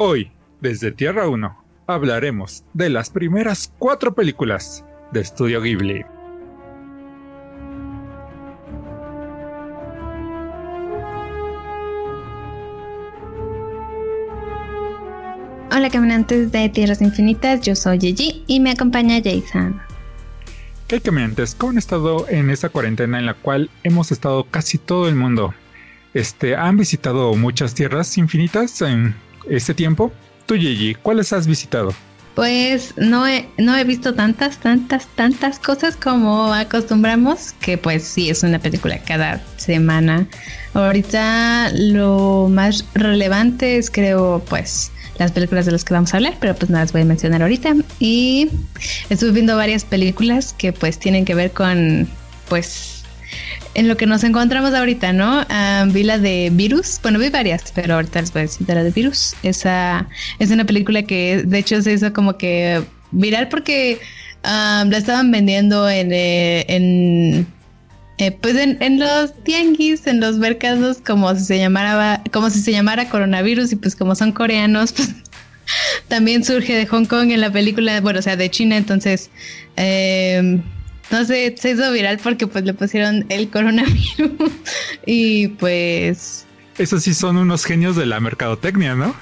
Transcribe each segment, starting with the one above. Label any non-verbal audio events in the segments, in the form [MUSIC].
Hoy, desde Tierra 1, hablaremos de las primeras cuatro películas de Estudio Ghibli. Hola caminantes de Tierras Infinitas, yo soy Gigi y me acompaña Jason. ¿Qué caminantes? ¿Cómo han estado en esta cuarentena en la cual hemos estado casi todo el mundo? Este, ¿Han visitado muchas tierras infinitas en este tiempo? Tú, Gigi, ¿cuáles has visitado? Pues no he, no he visto tantas, tantas, tantas cosas como acostumbramos, que pues sí, es una película cada semana. Ahorita lo más relevante es creo pues las películas de las que vamos a hablar, pero pues no las voy a mencionar ahorita. Y estuve viendo varias películas que pues tienen que ver con pues en lo que nos encontramos ahorita, ¿no? Ah, vi la de Virus, bueno, vi varias, pero ahorita les voy a decir de la de Virus. Esa es una película que de hecho se hizo como que viral porque ah, la estaban vendiendo en, eh, en eh, pues en, los tianguis, en los mercados, como si se llamara, como si se llamara coronavirus, y pues como son coreanos, [LAUGHS] pues también surge de Hong Kong en la película, bueno, o sea, de China, entonces eh, no sé, se hizo viral porque pues le pusieron el coronavirus [LAUGHS] y pues... Esos sí son unos genios de la mercadotecnia, ¿no?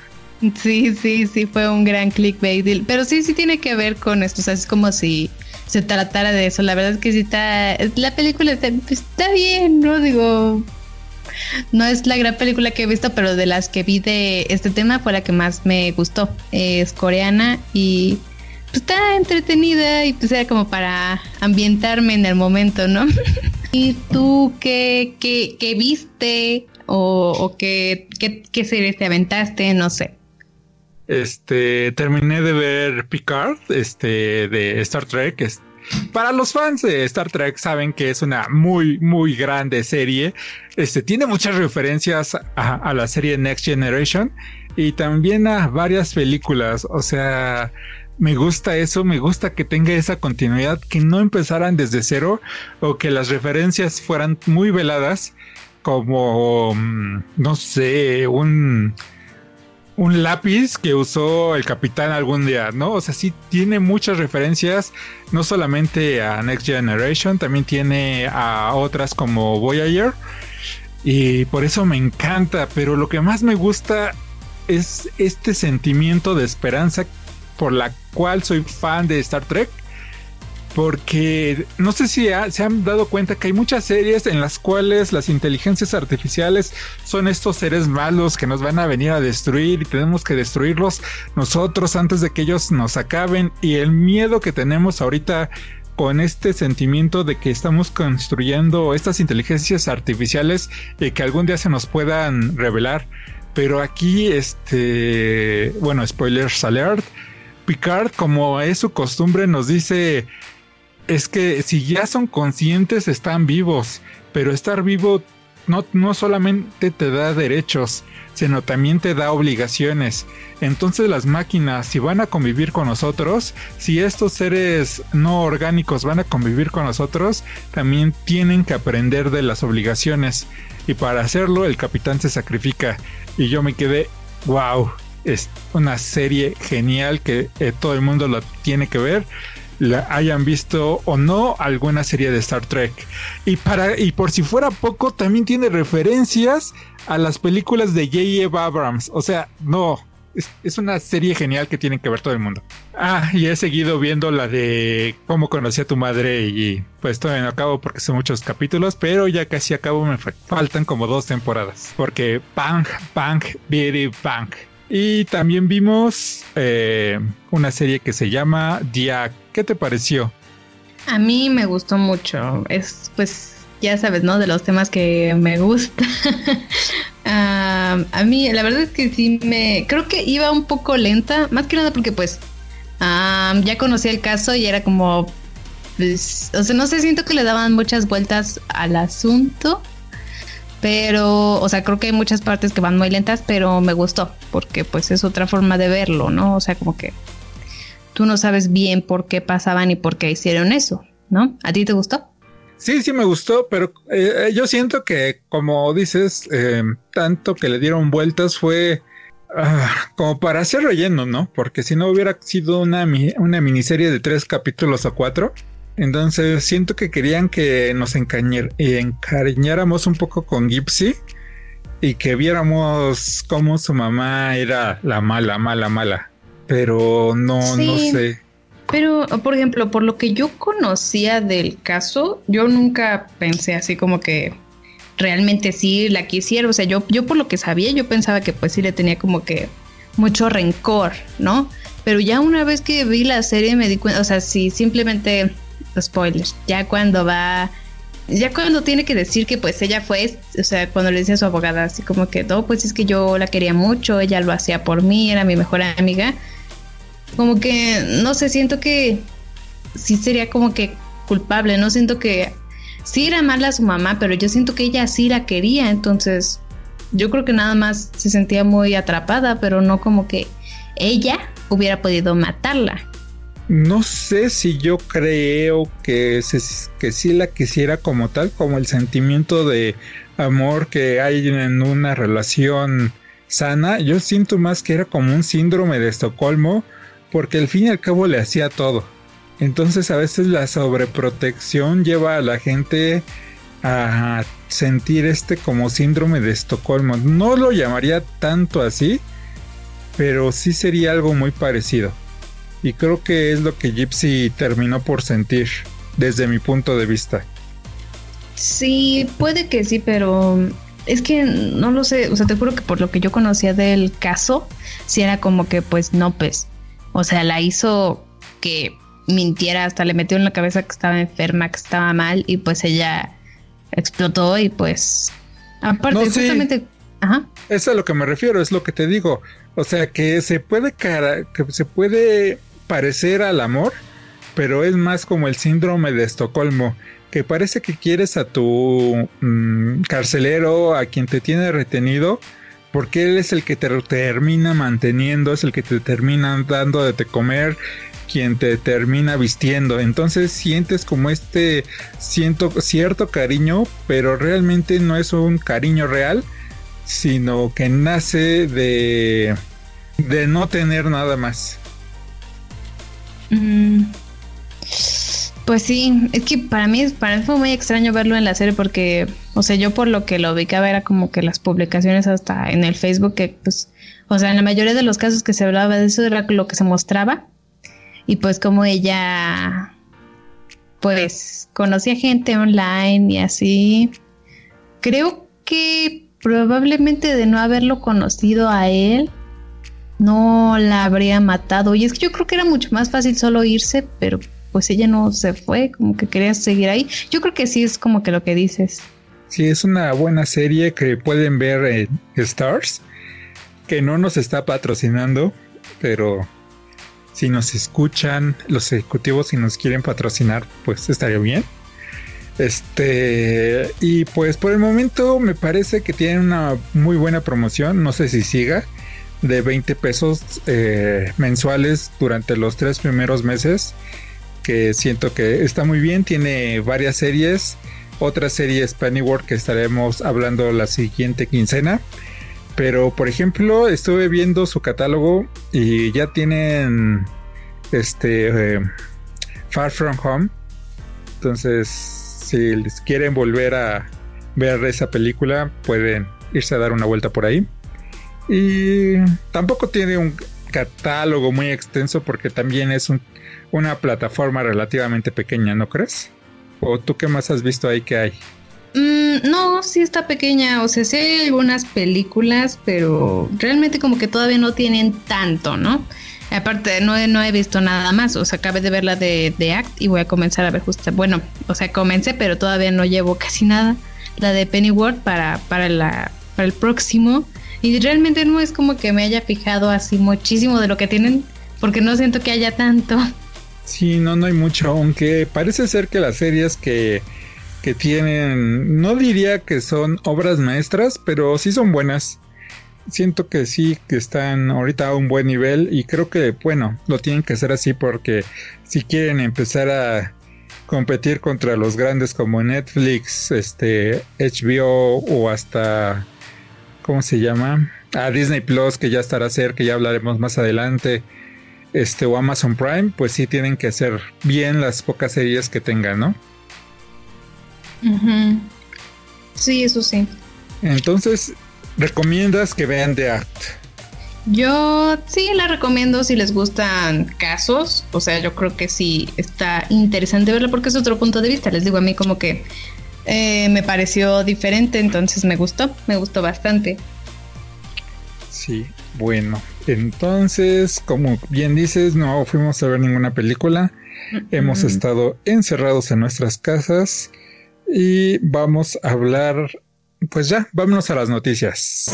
Sí, sí, sí, fue un gran clickbait. Pero sí, sí tiene que ver con esto. O sea, es como si se tratara de eso. La verdad es que sí está. La película está, está bien, ¿no? Digo. No es la gran película que he visto, pero de las que vi de este tema fue la que más me gustó. Es coreana y pues, está entretenida y pues era como para ambientarme en el momento, ¿no? [LAUGHS] ¿Y tú qué, qué, viste o, qué, qué, series te aventaste? No sé. Este, terminé de ver Picard, este, de Star Trek. para los fans de Star Trek saben que es una muy, muy grande serie. Este, tiene muchas referencias a la serie Next Generation y también a varias películas. O sea, me gusta eso, me gusta que tenga esa continuidad, que no empezaran desde cero o que las referencias fueran muy veladas, como, mm, no sé, un, un lápiz que usó el capitán algún día, ¿no? O sea, sí tiene muchas referencias, no solamente a Next Generation, también tiene a otras como Voyager. Y por eso me encanta, pero lo que más me gusta es este sentimiento de esperanza por la cual soy fan de Star Trek. Porque no sé si se han dado cuenta que hay muchas series en las cuales las inteligencias artificiales son estos seres malos que nos van a venir a destruir y tenemos que destruirlos nosotros antes de que ellos nos acaben. Y el miedo que tenemos ahorita con este sentimiento de que estamos construyendo estas inteligencias artificiales y que algún día se nos puedan revelar. Pero aquí, este, bueno, spoilers alert Picard, como es su costumbre, nos dice, es que si ya son conscientes, están vivos, pero estar vivo no, no solamente te da derechos, sino también te da obligaciones. Entonces las máquinas, si van a convivir con nosotros, si estos seres no orgánicos van a convivir con nosotros, también tienen que aprender de las obligaciones. Y para hacerlo, el capitán se sacrifica. Y yo me quedé, wow, es una serie genial que eh, todo el mundo lo tiene que ver. La hayan visto o no alguna serie de Star Trek. Y para y por si fuera poco, también tiene referencias a las películas de J.J. Abrams. O sea, no, es, una serie genial que tiene que ver todo el mundo. Ah, y he seguido viendo la de cómo conocí a tu madre y pues todavía no acabo porque son muchos capítulos, pero ya casi acabo, me faltan como dos temporadas. Porque Bang, Bang, Bitty Bang. Y también vimos eh, una serie que se llama Dia. ¿Qué te pareció? A mí me gustó mucho. Es pues, ya sabes, ¿no? De los temas que me gusta. [LAUGHS] a mí, la verdad es que sí me. Creo que iba un poco lenta. Más que nada porque, pues, ya conocí el caso y era como. Pues, o sea, no sé, siento que le daban muchas vueltas al asunto. Pero, o sea, creo que hay muchas partes que van muy lentas, pero me gustó, porque pues es otra forma de verlo, ¿no? O sea, como que tú no sabes bien por qué pasaban y por qué hicieron eso, ¿no? ¿A ti te gustó? Sí, sí me gustó, pero eh, yo siento que, como dices, eh, tanto que le dieron vueltas fue Ah, como para hacer relleno, ¿no? Porque si no hubiera sido una, una miniserie de tres capítulos o cuatro, entonces siento que querían que nos encariñáramos un poco con Gypsy y que viéramos cómo su mamá era la mala, mala, mala. Pero no, no sé. Pero, por ejemplo, por lo que yo conocía del caso, yo nunca pensé así como que realmente sí la quisiera. O sea, yo, yo por lo que sabía, yo pensaba que pues sí le tenía como que mucho rencor, ¿no? Pero ya una vez que vi la serie me di cuenta, o sea, sí, simplemente spoilers, ya cuando va, ya cuando tiene que decir que pues ella fue, o sea, cuando le dice a su abogada así como que, no, pues es que yo la quería mucho, ella lo hacía por mí, era mi mejor amiga, como que, no sé, siento que sí sería como que culpable, no siento que sí era mala su mamá, pero yo siento que ella sí la quería, entonces yo creo que nada más se sentía muy atrapada, pero no como que ella hubiera podido matarla. No sé si yo creo que, que sí la quisiera como tal, como el sentimiento de amor que hay en una relación sana. Yo siento más que era como un síndrome de Estocolmo, porque al fin y al cabo le hacía todo. Entonces a veces la sobreprotección lleva a la gente a sentir este como síndrome de Estocolmo. No lo llamaría tanto así, pero sí sería algo muy parecido. Y creo que es lo que Gypsy terminó por sentir desde mi punto de vista. Sí, puede que sí, pero es que no lo sé, o sea, te juro que por lo que yo conocía del caso, sí era como que pues no, pues, o sea, la hizo que mintiera, hasta le metió en la cabeza que estaba enferma, que estaba mal y pues ella explotó y pues aparte justamente Ajá. Es a lo que me refiero, es lo que te digo. O sea, que se puede cara, que se puede parecer al amor, pero es más como el síndrome de Estocolmo, que parece que quieres a tu mm, carcelero, a quien te tiene retenido, porque él es el que te termina manteniendo, es el que te termina dando de comer, quien te termina vistiendo. Entonces sientes como este siento cierto cariño, pero realmente no es un cariño real, sino que nace de, de no tener nada más. Pues sí, es que para mí, para mí fue muy extraño verlo en la serie porque, o sea, yo por lo que lo ubicaba era como que las publicaciones hasta en el Facebook, que pues, o sea, en la mayoría de los casos que se hablaba de eso era lo que se mostraba. Y pues como ella, pues, conocía gente online y así. Creo que probablemente de no haberlo conocido a él, no la habría matado. Y es que yo creo que era mucho más fácil solo irse, pero pues ella no se fue, como que quería seguir ahí. Yo creo que sí es como que lo que dices. Sí, es una buena serie que pueden ver en Stars, que no nos está patrocinando, pero si nos escuchan los ejecutivos y nos quieren patrocinar, pues estaría bien. Este, y pues por el momento me parece que tienen una muy buena promoción, no sé si siga, de 20 pesos eh, mensuales durante los tres primeros meses, que siento que está muy bien, tiene varias series, otra serie es Pennyworth que estaremos hablando la siguiente quincena. Pero por ejemplo, estuve viendo su catálogo y ya tienen este eh, Far From Home. Entonces si les quieren volver a ver esa película, pueden irse a dar una vuelta por ahí. Y tampoco tiene un catálogo muy extenso porque también es una plataforma relativamente pequeña, ¿no crees? ¿O tú qué más has visto ahí que hay? Mm, no, sí está pequeña, o sea, sí hay algunas películas, pero realmente como que todavía no tienen tanto, ¿no? Aparte, no he, no he visto nada más. O sea, acabé de ver la de, de Act y voy a comenzar a ver justo. Bueno, o sea, comencé, pero todavía no llevo casi nada. La de Pennyworth para, para, la, para el próximo. Y realmente no es como que me haya fijado así muchísimo de lo que tienen, porque no siento que haya tanto. Sí, no, no hay mucho. Aunque parece ser que las series que, que tienen, no diría que son obras maestras, pero sí son buenas siento que sí, que están ahorita a un buen nivel y creo que, bueno, lo tienen que hacer así porque si quieren empezar a competir contra los grandes como Netflix, este, HBO o hasta, ¿cómo se llama? a Disney Plus, que ya estará cerca, que ya hablaremos más adelante, este, o Amazon Prime, pues sí tienen que hacer bien las pocas series que tengan, ¿no? Sí, eso sí. Entonces, ¿recomiendas que vean The Act? Yo sí la recomiendo si les gustan casos, o sea, yo creo que sí está interesante verla porque es otro punto de vista. Les digo a mí como que eh, me pareció diferente, entonces me gustó, me gustó bastante. Sí, bueno, entonces, como bien dices, no fuimos a ver ninguna película. Hemos estado encerrados en nuestras casas y vamos a hablar, pues ya, vámonos a las noticias.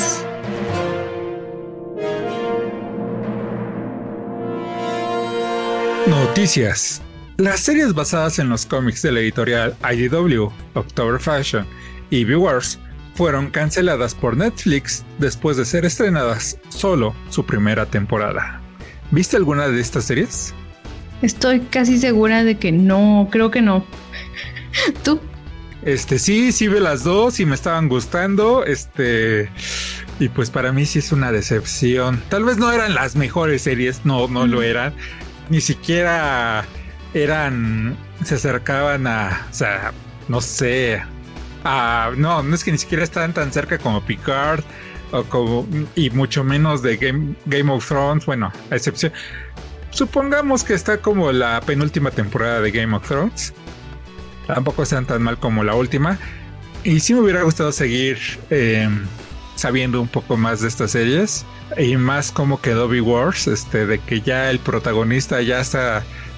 Noticias. Las series basadas en los cómics de la editorial IDW, October Fashion y Viewers fueron canceladas por Netflix después de ser estrenadas solo su primera temporada. ¿Viste alguna de estas series? Estoy casi segura de que no, creo que no. [LAUGHS] ¿Tú? Este, sí, sí ve las dos y me estaban gustando. Este, y pues para mí sí es una decepción. Tal vez no eran las mejores series, no, no lo eran ni siquiera eran, se acercaban a, o sea, no sé, a, no, no es que ni siquiera estaban tan cerca como Picard o como, y mucho menos de Game, Game of Thrones, bueno, a excepción, supongamos que está como la penúltima temporada de Game of Thrones, tampoco sean tan mal como la última, y sí me hubiera gustado seguir eh, sabiendo un poco más de estas series y más como quedó Big Wars, este, de que ya el protagonista ya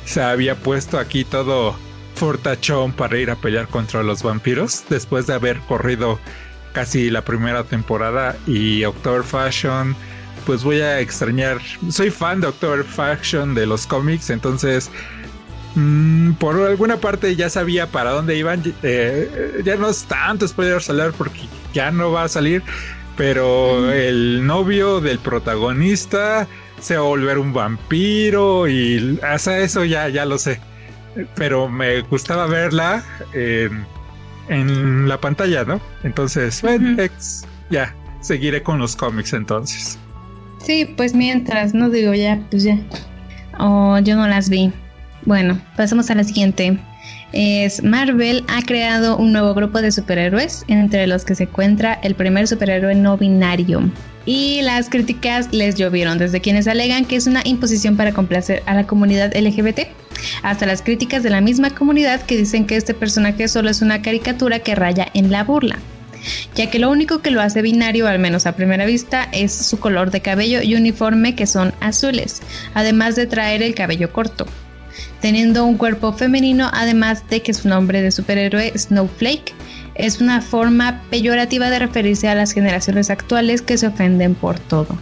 se había puesto aquí todo fortachón para ir a pelear contra los vampiros después de haber corrido casi la primera temporada y October Fashion pues voy a extrañar soy fan de October Fashion de los cómics entonces mm, por alguna parte ya sabía para dónde iban eh, ya no es tanto spoiler salir porque ya no va a salir pero el novio del protagonista se va a volver un vampiro y hasta eso ya, ya lo sé. Pero me gustaba verla en, la pantalla, ¿no? Entonces, ya, seguiré con los cómics entonces. Sí, pues mientras, no digo ya, pues ya. Oh, yo no las vi. Bueno, pasamos a la siguiente es Marvel ha creado un nuevo grupo de superhéroes, entre los que se encuentra el primer superhéroe no binario. Y las críticas les llovieron, desde quienes alegan que es una imposición para complacer a la comunidad LGBT, hasta las críticas de la misma comunidad que dicen que este personaje solo es una caricatura que raya en la burla ya que lo único que lo hace binario, al menos a primera vista, es su color de cabello y uniforme que son azules, además de traer el cabello corto teniendo un cuerpo femenino, además de que su nombre de superhéroe Snowflake es una forma peyorativa de referirse a las generaciones actuales que se ofenden por todo.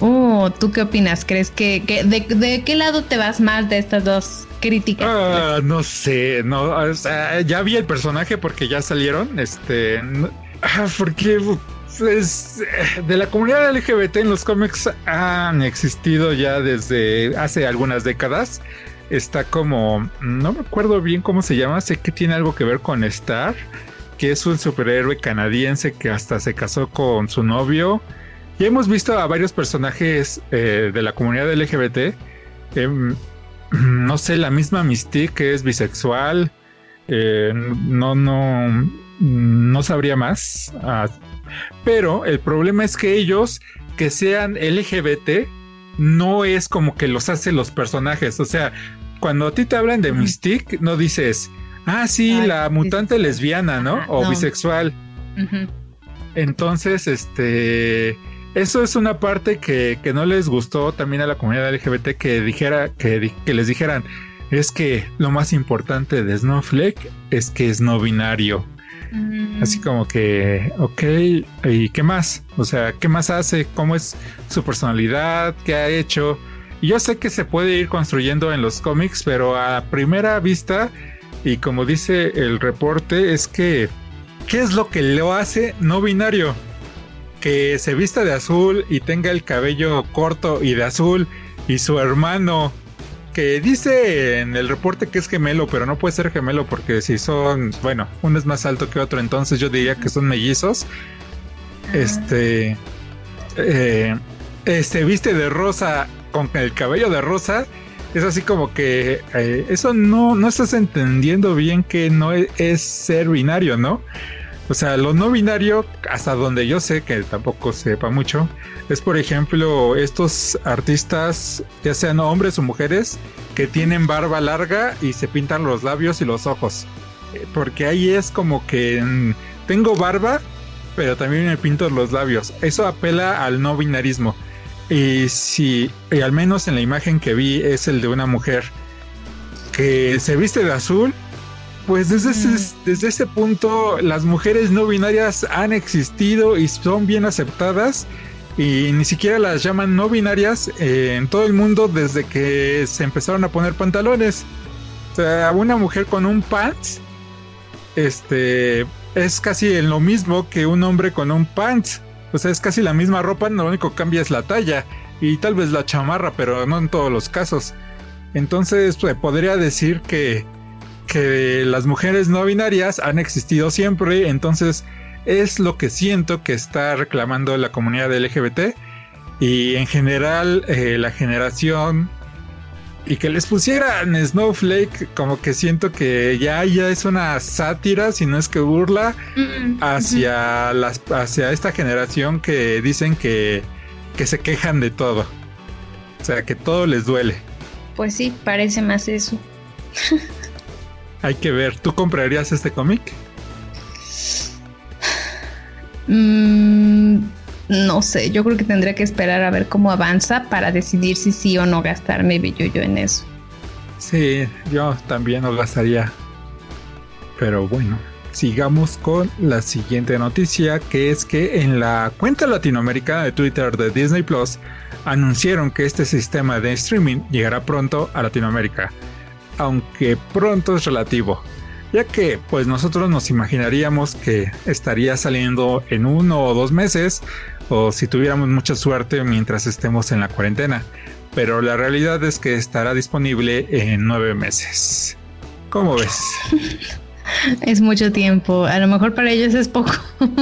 Oh, ¿tú qué opinas? ¿Crees que, de, qué lado te vas más de estas dos críticas? Ah, no sé, no, ya vi el personaje porque ya salieron, este, ah, porque pues, de la comunidad LGBT en los cómics han existido ya desde hace algunas décadas está como, no me acuerdo bien cómo se llama, sé que tiene algo que ver con Star, que es un superhéroe canadiense que hasta se casó con su novio. Y hemos visto a varios personajes eh, de la comunidad LGBT. Em, [CLEARS THROAT] no sé, la misma Mystique que es bisexual. Eh, no, no, no sabría más. Ah, pero el problema es que ellos que sean LGBT no es como que los hace los personajes. O sea, cuando a ti te hablan de Mystique, no dices, ah, sí, la mutante lesbiana, ¿no? o bisexual. Entonces, este. Eso es una parte que, que, no les gustó también a la comunidad LGBT que dijera, que, que les dijeran, es que lo más importante de Snowflake es que es no binario. Mm. Así como que, ok, ¿y qué más? O sea, ¿qué más hace? ¿Cómo es su personalidad? ¿Qué ha hecho? yo sé que se puede ir construyendo en los cómics, pero a primera vista, y como dice el reporte, es que, ¿qué es lo que lo hace no binario? Que se vista de azul y tenga el cabello corto y de azul, y su hermano, que dice en el reporte que es gemelo, pero no puede ser gemelo porque si son, bueno, uno es más alto que otro, entonces yo diría que son mellizos. Este eh, este viste de rosa con el cabello de rosa, es así como que eh, eso no, no estás entendiendo bien que no es, es, ser binario, ¿no? O sea, lo no binario, hasta donde yo sé, que tampoco sepa mucho, es por ejemplo estos artistas, ya sean hombres o mujeres, que tienen barba larga y se pintan los labios y los ojos. Eh, porque ahí es como que mm, tengo barba, pero también me pinto los labios. Eso apela al no binarismo. Y si, y al menos en la imagen que vi, es el de una mujer que se viste de azul, pues desde, ese, mm. desde ese punto las mujeres no binarias han existido y son bien aceptadas y ni siquiera las llaman no binarias eh, en todo el mundo desde que se empezaron a poner pantalones. O sea, una mujer con un pants este es casi lo mismo que un hombre con un pants. O sea, es casi la misma ropa, lo único que cambia es la talla y tal vez la chamarra, pero no en todos los casos. Entonces, pues, podría decir que, que las mujeres no binarias han existido siempre, entonces es lo que siento que está reclamando la comunidad LGBT y en general eh, la generación y que les pusieran Snowflake, como que siento que ya, ya es una sátira, si no es que burla, mm, hacia, las, hacia esta generación que dicen que, que se quejan de todo. O sea, que todo les duele. Pues sí, parece más eso. [LAUGHS] Hay que ver, ¿tú comprarías este cómic? Mm, no sé, yo creo que tendría que esperar a ver cómo avanza para decidir si sí o no gastarme billuyo en eso. Sí, yo también lo gastaría. Pero bueno, sigamos con la siguiente noticia, que es que en la cuenta latinoamericana de Twitter de Disney Plus anunciaron que este sistema de streaming llegará pronto a Latinoamérica, aunque pronto es relativo ya que pues nosotros nos imaginaríamos que estaría saliendo en uno o dos meses o si tuviéramos mucha suerte mientras estemos en la cuarentena, pero la realidad es que estará disponible en nueve meses. ¿Cómo ves? [LAUGHS] es mucho tiempo, a lo mejor para ellos es poco. [LAUGHS]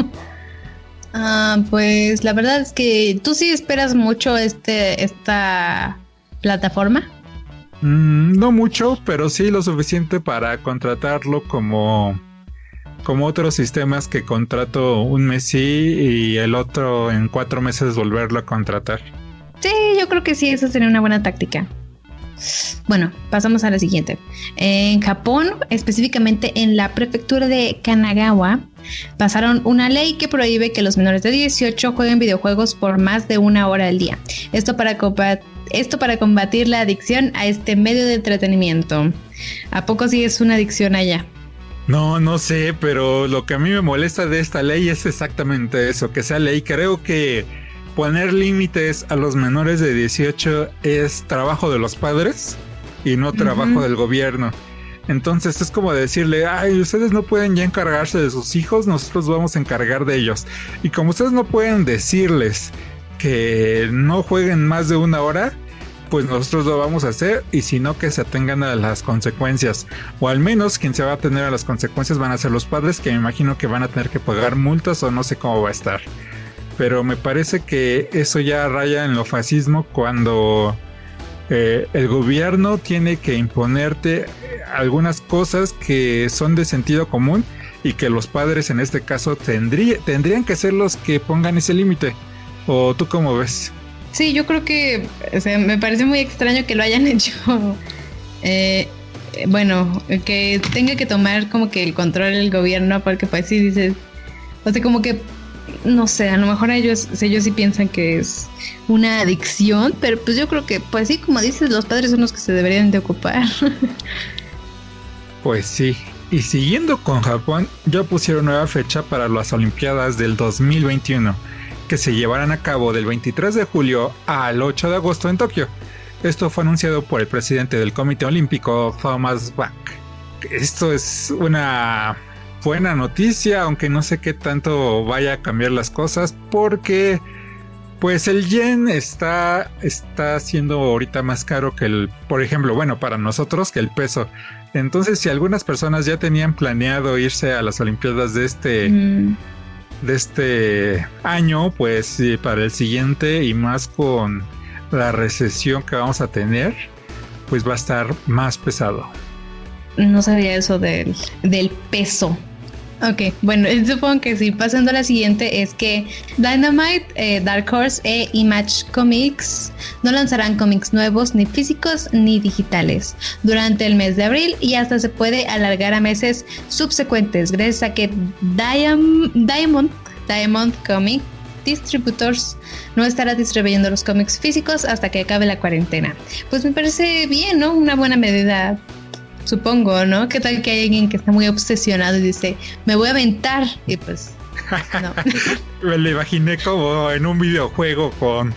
ah, pues la verdad es que tú sí esperas mucho este esta plataforma. Mm, no mucho, pero sí lo suficiente para contratarlo como, como otros sistemas que contrato un mes y el otro en cuatro meses volverlo a contratar. Sí, yo creo que sí, esa sería una buena táctica. Bueno, pasamos a la siguiente. En Japón, específicamente en la prefectura de Kanagawa, pasaron una ley que prohíbe que los menores de 18 jueguen videojuegos por más de una hora al día. Esto para esto para combatir la adicción a este medio de entretenimiento. ¿A poco sí es una adicción allá? No, no sé, pero lo que a mí me molesta de esta ley es exactamente eso, que sea ley. Creo que poner límites a los menores de 18 es trabajo de los padres y no trabajo del gobierno. Entonces es como decirle, ay, ustedes no pueden ya encargarse de sus hijos, nosotros vamos a encargar de ellos. Y como ustedes no pueden decirles que no jueguen más de una hora, pues nosotros lo vamos a hacer y si no que se atengan a las consecuencias. O al menos quien se va a tener a las consecuencias van a ser los padres que me imagino que van a tener que pagar multas o no sé cómo va a estar. Pero me parece que eso ya raya en lo fascismo cuando eh, el gobierno tiene que imponerte algunas cosas que son de sentido común y que los padres en este caso tendrían que ser los que pongan ese límite. ¿O tú cómo ves? Sí, yo creo que me parece muy extraño que lo hayan [LAUGHS] hecho. Eh, bueno, que tenga que tomar como que el control el gobierno, porque pues sí dices, o sea, como que, no sé, a lo mejor ellos, ellos sí piensan que es una adicción, pero pues yo creo que, pues sí, como dices, los padres son los que se deberían de ocupar. [LAUGHS] Pues sí. Y siguiendo con Japón, ya pusieron nueva fecha para las Olimpiadas del 2021 que se llevarán a cabo del 23 de julio al 8 de agosto en Tokio. Esto fue anunciado por el presidente del Comité Olímpico, Thomas Bach. Esto es una buena noticia, aunque no sé qué tanto vaya a cambiar las cosas, porque pues el yen está, está siendo ahorita más caro que el, por ejemplo, bueno, para nosotros que el peso. Entonces, si algunas personas ya tenían planeado irse a las Olimpiadas de este, mm de este año, pues para el siguiente y más con la recesión que vamos a tener, pues va a estar más pesado. No sabía eso del, del peso. Ok, bueno, supongo que sí. Pasando a la siguiente es que Dynamite, eh, Dark Horse e Image Comics no lanzarán cómics nuevos ni físicos ni digitales durante el mes de abril y hasta se puede alargar a meses subsecuentes gracias a que Diamond, Diamond Comic Distributors no estará distribuyendo los cómics físicos hasta que acabe la cuarentena. Pues me parece bien, ¿no? Una buena medida supongo, ¿no? ¿Qué tal que hay alguien que está muy obsesionado y dice, me voy a aventar? Y pues, no. [LAUGHS] me lo imaginé como en un videojuego con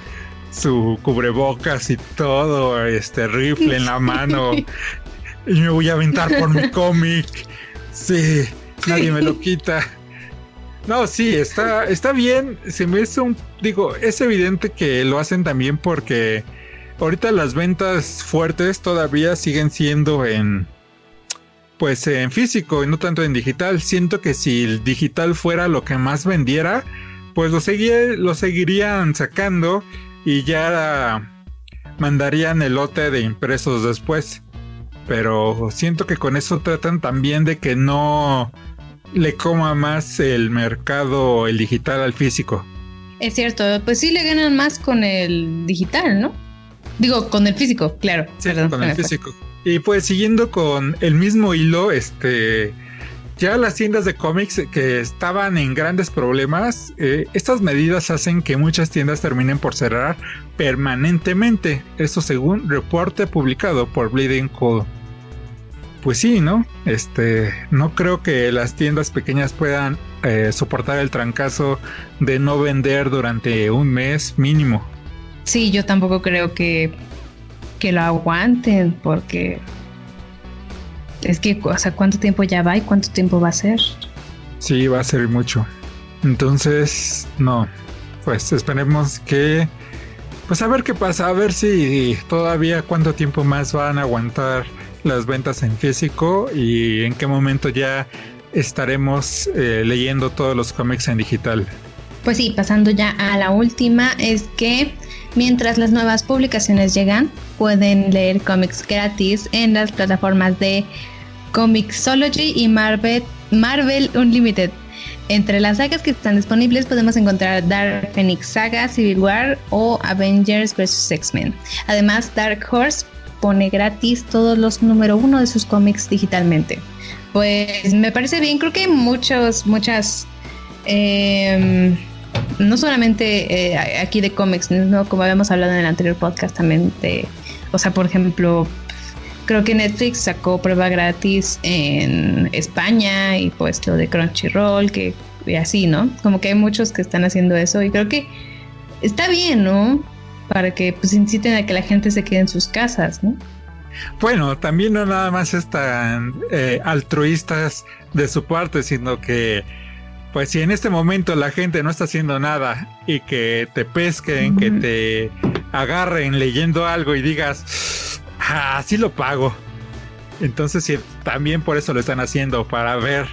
su cubrebocas y todo, este rifle en la mano. y me voy a aventar por mi cómic. Sí, nadie me lo quita. No, sí, está, está bien. Se me hizo un. Digo, es evidente que lo hacen también porque ahorita las ventas fuertes todavía siguen siendo en pues en físico y no tanto en digital. Siento que si el digital fuera lo que más vendiera, pues lo, lo seguirían sacando y ya mandarían el lote de impresos después. Pero siento que con eso tratan también de que no le coma más el mercado, el digital al físico. Es cierto, pues sí le ganan más con el digital, ¿no? Digo, con el físico, claro. Sí, con el físico. Y pues siguiendo con el mismo hilo, este ya las tiendas de cómics que estaban en grandes problemas, eh, estas medidas hacen que muchas tiendas terminen por cerrar permanentemente. Eso según reporte publicado por Bleeding Cool. Pues sí, ¿no? Este, no creo que las tiendas pequeñas puedan eh, soportar el trancazo de no vender durante un mes mínimo. Sí, yo tampoco creo que que lo aguanten, porque es que, o sea, ¿cuánto tiempo ya va y cuánto tiempo va a ser? Sí, va a ser mucho. Entonces, no, pues esperemos que, pues a ver qué pasa, a ver si todavía cuánto tiempo más van a aguantar las ventas en físico y en qué momento ya estaremos eh, leyendo todos los cómics en digital. Pues sí, pasando ya a la última, es que Mientras las nuevas publicaciones llegan, pueden leer cómics gratis en las plataformas de Comixology y Marvel, Unlimited. Entre las sagas que están disponibles podemos encontrar Dark Phoenix Saga, Civil War o Avengers vs. X-Men. Además, Dark Horse pone gratis todos los número uno de sus cómics digitalmente. Pues me parece bien, creo que muchos, muchas... Eh, no solamente eh, aquí de cómics, ¿no? como habíamos hablado en el anterior podcast también de, o sea, por ejemplo, creo que Netflix sacó prueba gratis en España y pues lo de Crunchyroll, que y así, ¿no? Como que hay muchos que están haciendo eso y creo que está bien, ¿no? Para que pues inciten a que la gente se quede en sus casas, ¿no? Bueno, también no nada más están eh, altruistas de su parte, sino que pues si en este momento la gente no está haciendo nada y que te pesquen, que te agarren leyendo algo y digas, ah, sí lo pago. Entonces sí, también por eso lo están haciendo, para ver,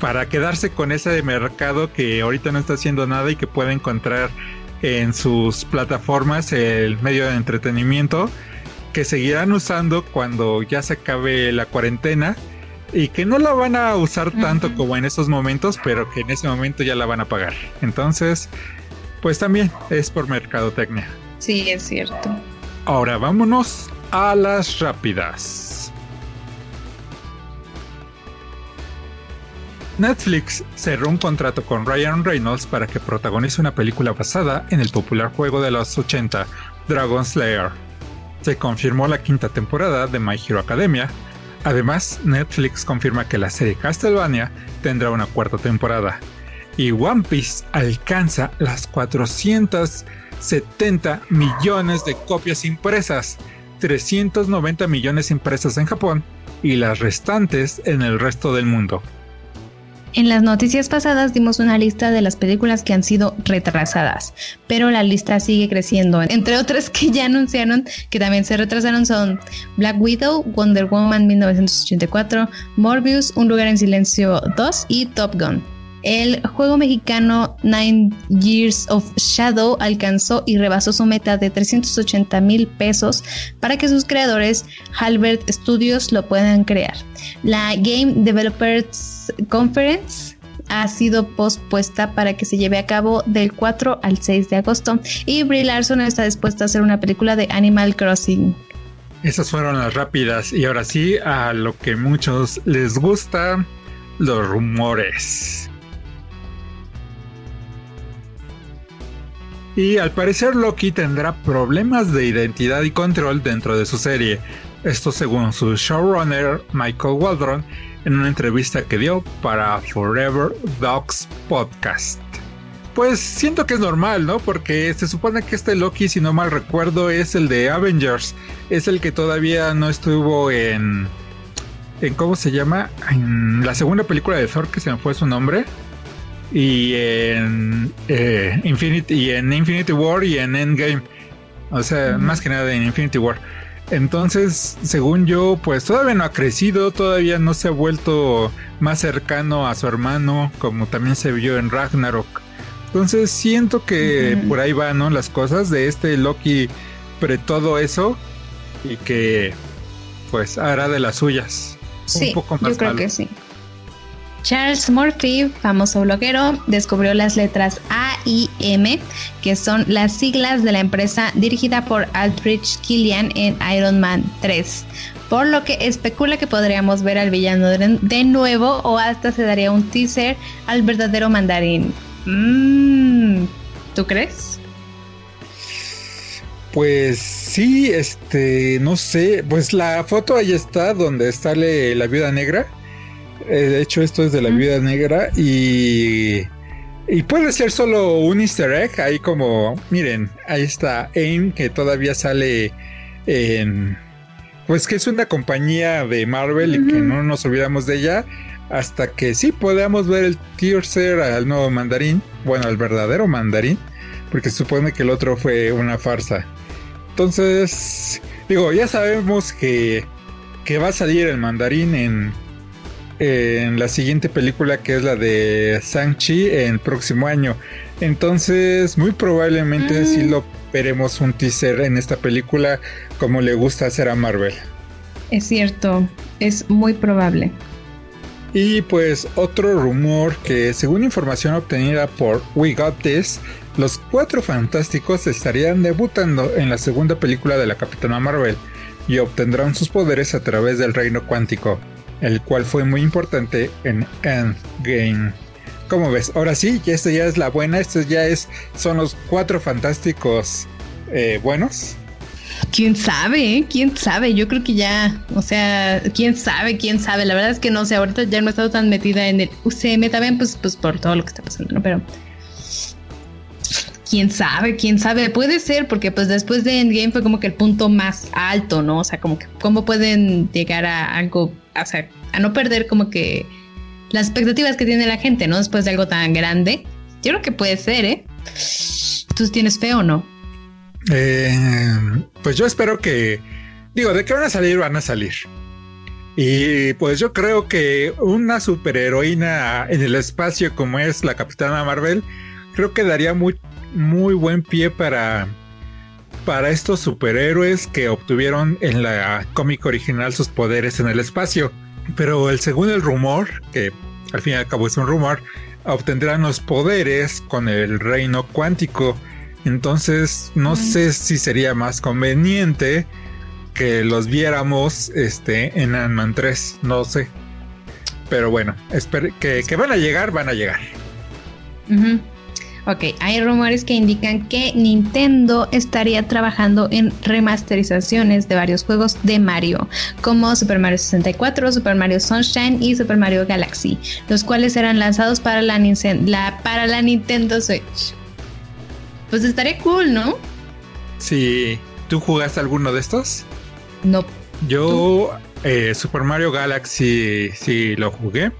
para quedarse con ese de mercado que ahorita no está haciendo nada y que puede encontrar en sus plataformas el medio de entretenimiento que seguirán usando cuando ya se acabe la cuarentena y que no la van a usar tanto como en esos momentos, pero que en ese momento ya la van a pagar. Entonces, pues también es por mercadotecnia. Sí, es cierto. Ahora vámonos a las rápidas. Netflix cerró un contrato con Ryan Reynolds para que protagonice una película basada en el popular juego de los 80, Dragon Slayer. Se confirmó la quinta temporada de My Hero Academia, Además, Netflix confirma que la serie Castlevania tendrá una cuarta temporada. Y One Piece alcanza las 470 millones de copias impresas, 390 millones impresas en Japón y las restantes en el resto del mundo. En las noticias pasadas dimos una lista de las películas que han sido retrasadas, pero la lista sigue creciendo. Entre otras que ya anunciaron que también se retrasaron son Black Widow, Wonder Woman 1984, Morbius, Un lugar en silencio 2 y Top Gun. El juego mexicano Nine Years of Shadow alcanzó y rebasó su meta de 380 mil pesos para que sus creadores, Halbert Studios, lo puedan crear. La Game Developers Conference ha sido pospuesta para que se lleve a cabo del 4 al 6 de agosto y Brie Larson está dispuesta a hacer una película de Animal Crossing. Esas fueron las rápidas y ahora sí a lo que muchos les gusta, los rumores. Y al parecer Loki tendrá problemas de identidad y control dentro de su serie. Esto según su showrunner Michael Waldron en una entrevista que dio para Forever Dogs Podcast. Pues siento que es normal, ¿no? Porque se supone que este Loki, si no mal recuerdo, es el de Avengers. Es el que todavía no estuvo en... en ¿Cómo se llama? En la segunda película de Thor, que se me fue su nombre. Y en, eh, Infinity, y en Infinity War y en Endgame. O sea, más que nada en Infinity War. Entonces, según yo, pues todavía no ha crecido, todavía no se ha vuelto más cercano a su hermano, como también se vio en Ragnarok. Entonces siento que por ahí van, ¿no? Las cosas de este Loki pre todo eso y que pues hará de las suyas. Sí, un poco más yo creo que sí. Charles Murphy, famoso bloguero, descubrió las letras A y M, que son las siglas de la empresa dirigida por Aldrich Killian en Iron Man 3, por lo que especula que podríamos ver al villano de nuevo o hasta se daría un teaser al verdadero mandarín. Mm, ¿Tú crees? Pues sí, este, no sé, pues la foto ahí está donde sale la viuda negra. Eh, de hecho, esto es de la viuda negra y y puede ser solo un easter egg, ahí como, miren, ahí está AIM que todavía sale en, pues que es una compañía de Marvel y que no nos olvidamos de ella hasta que sí podamos ver el teaser al nuevo mandarín, bueno, al verdadero mandarín, porque se supone que el otro fue una farsa. Entonces, digo, ya sabemos que, que va a salir el mandarín en, en la siguiente película que es la de Shang-Chi en próximo año. Entonces, muy probablemente sí mm. lo veremos un teaser en esta película como le gusta hacer a Marvel. Es cierto, es muy probable. Y pues otro rumor que según información obtenida por We Got This, los cuatro fantásticos estarían debutando en la segunda película de la Capitana Marvel y obtendrán sus poderes a través del reino cuántico, el cual fue muy importante en Endgame. ¿Cómo ves? Ahora sí, esta ya es la buena, estos ya es, son los cuatro fantásticos eh, buenos quién sabe, ¿eh? quién sabe. Yo creo que ya, o sea, quién sabe, quién sabe. La verdad es que no sé, ahorita ya no he estado tan metida en el UCM también, pues, pues por todo lo que está pasando, ¿no? Pero quién sabe, quién sabe. Puede ser, porque pues después de Endgame fue como que el punto más alto, ¿no? O sea, como que cómo pueden llegar a algo, o sea, a no perder como que las expectativas que tiene la gente, ¿no? Después de algo tan grande. Yo creo que puede ser, ¿eh? ¿Tú tienes fe o no? Eh, pues yo espero que, digo, de qué van a salir, van a salir. Y pues yo creo que una superheroína en el espacio como es la Capitana Marvel, creo que daría muy, muy buen pie para, para estos superhéroes que obtuvieron en la cómic original sus poderes en el espacio. Pero el según el rumor, que al fin y al cabo es un rumor, obtendrán los poderes con el reino cuántico entonces, no sé si sería más conveniente que los viéramos este, en Ant-Man 3, no sé. Pero bueno, que, que, van a llegar, van a llegar. Ok, hay rumores que indican que Nintendo estaría trabajando en remasterizaciones de varios juegos de Mario, como Super Mario 64, Super Mario Sunshine y Super Mario Galaxy, los cuales serán lanzados para la, la, para la Nintendo Switch. Pues estaría cool, ¿no? Sí. ¿Tú jugaste alguno de estos? No. Yo, eh, Super Mario Galaxy, sí lo jugué.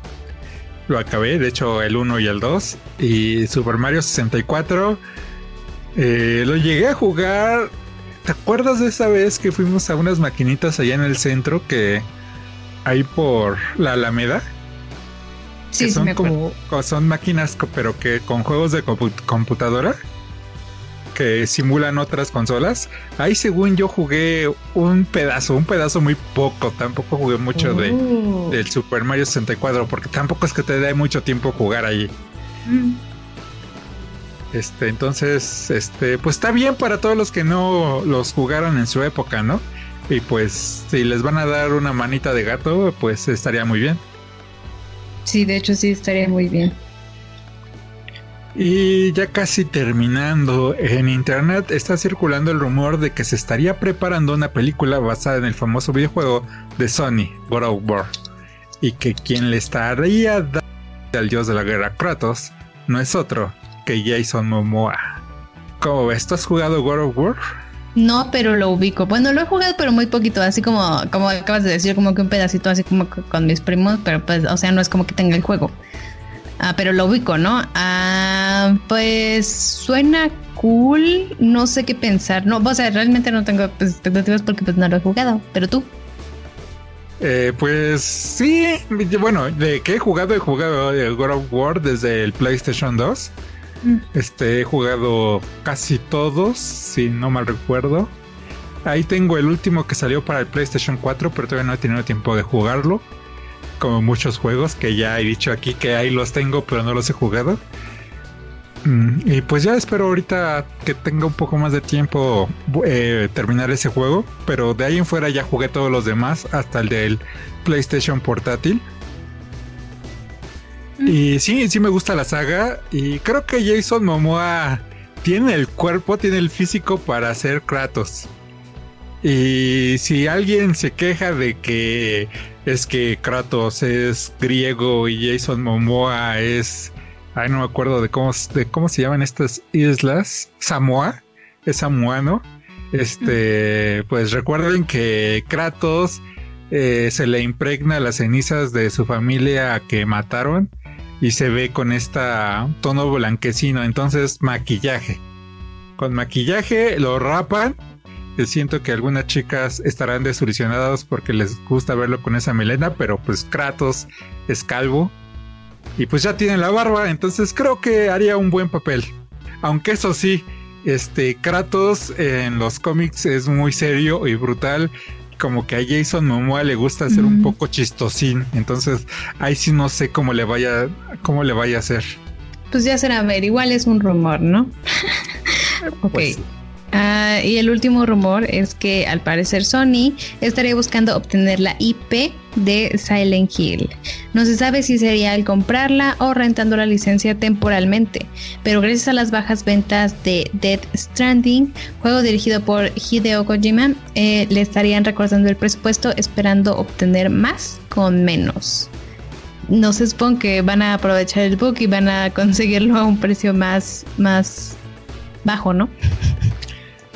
Lo acabé, de hecho, el 1 y el 2. Y Super Mario 64, eh, lo llegué a jugar. ¿Te acuerdas de esa vez que fuimos a unas maquinitas allá en el centro que hay por la Alameda? Sí, son como son máquinas pero que con juegos de computadora que simulan otras consolas. Ahí según yo jugué un pedazo, un pedazo muy poco, tampoco jugué mucho de oh. del Super Mario 64 porque tampoco es que te dé mucho tiempo jugar ahí. Mm. Este, entonces, este, pues está bien para todos los que no los jugaron en su época, ¿no? Y pues si les van a dar una manita de gato, pues estaría muy bien. Sí, de hecho sí estaría muy bien. Y ya casi terminando, en internet está circulando el rumor de que se estaría preparando una película basada en el famoso videojuego de Sony, God of War, y que quien le estaría dando al dios de la guerra Kratos no es otro que Jason Momoa. ¿Cómo ves? ¿Tú has jugado God of War? No, pero lo ubico. Bueno, lo he jugado, pero muy poquito, así como, como acabas de decir, como que un pedacito así como con mis primos, pero pues, o sea, no es como que tenga el juego. Ah, pero lo ubico, ¿no? Ah, pues suena cool, no sé qué pensar. No, o sea, realmente no tengo expectativas porque pues no lo he jugado, pero tú. Eh, pues sí, bueno, de que he jugado, he jugado el God of War desde el PlayStation 2. Mm. Este, he jugado casi todos, si no mal recuerdo. Ahí tengo el último que salió para el PlayStation 4, pero todavía no he tenido tiempo de jugarlo como muchos juegos que ya he dicho aquí que ahí los tengo, pero no los he jugado. Mm, y pues ya espero ahorita que tenga un poco más de tiempo eh, terminar ese juego. Pero de ahí en fuera ya jugué todos los demás, hasta el del PlayStation portátil. Mm. Y sí, sí me gusta la saga. Y creo que Jason Momoa tiene el cuerpo, tiene el físico para ser Kratos. Y si alguien se queja de que es que Kratos es griego y Jason Momoa es. Ay, no me acuerdo de cómo, de cómo se llaman estas islas. Samoa. Es samoano. Este, pues recuerden que Kratos eh, se le impregna las cenizas de su familia que mataron y se ve con esta tono blanquecino. Entonces, maquillaje. Con maquillaje lo rapan siento que algunas chicas estarán desilusionadas porque les gusta verlo con esa melena, pero pues Kratos es calvo y pues ya tiene la barba, entonces creo que haría un buen papel. Aunque eso sí, este Kratos en los cómics es muy serio y brutal. Como que a Jason Momoa le gusta ser un poco chistosín. Entonces, ahí sí no sé cómo le vaya, cómo le vaya a hacer. Pues ya será ver, igual es un rumor, ¿no? [LAUGHS] ok. Pues Ah, y el último rumor es que al parecer Sony estaría buscando obtener la IP de Silent Hill. No se sabe si sería al comprarla o rentando la licencia temporalmente, pero gracias a las bajas ventas de Dead Stranding, juego dirigido por Hideo Kojima, eh, le estarían recortando el presupuesto esperando obtener más con menos. No se supone que van a aprovechar el book y van a [LAUGHS] conseguirlo a un precio más, más bajo, ¿no?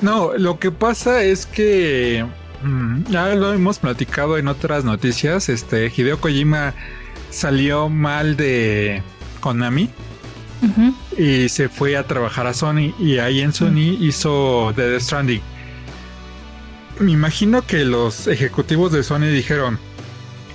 No, lo que pasa es que mm, ya lo hemos platicado en otras noticias. Este Hideo Kojima salió mal de Konami y se fue a trabajar a Sony y ahí en Sony hizo The Stranding. Me imagino que los ejecutivos de Sony dijeron,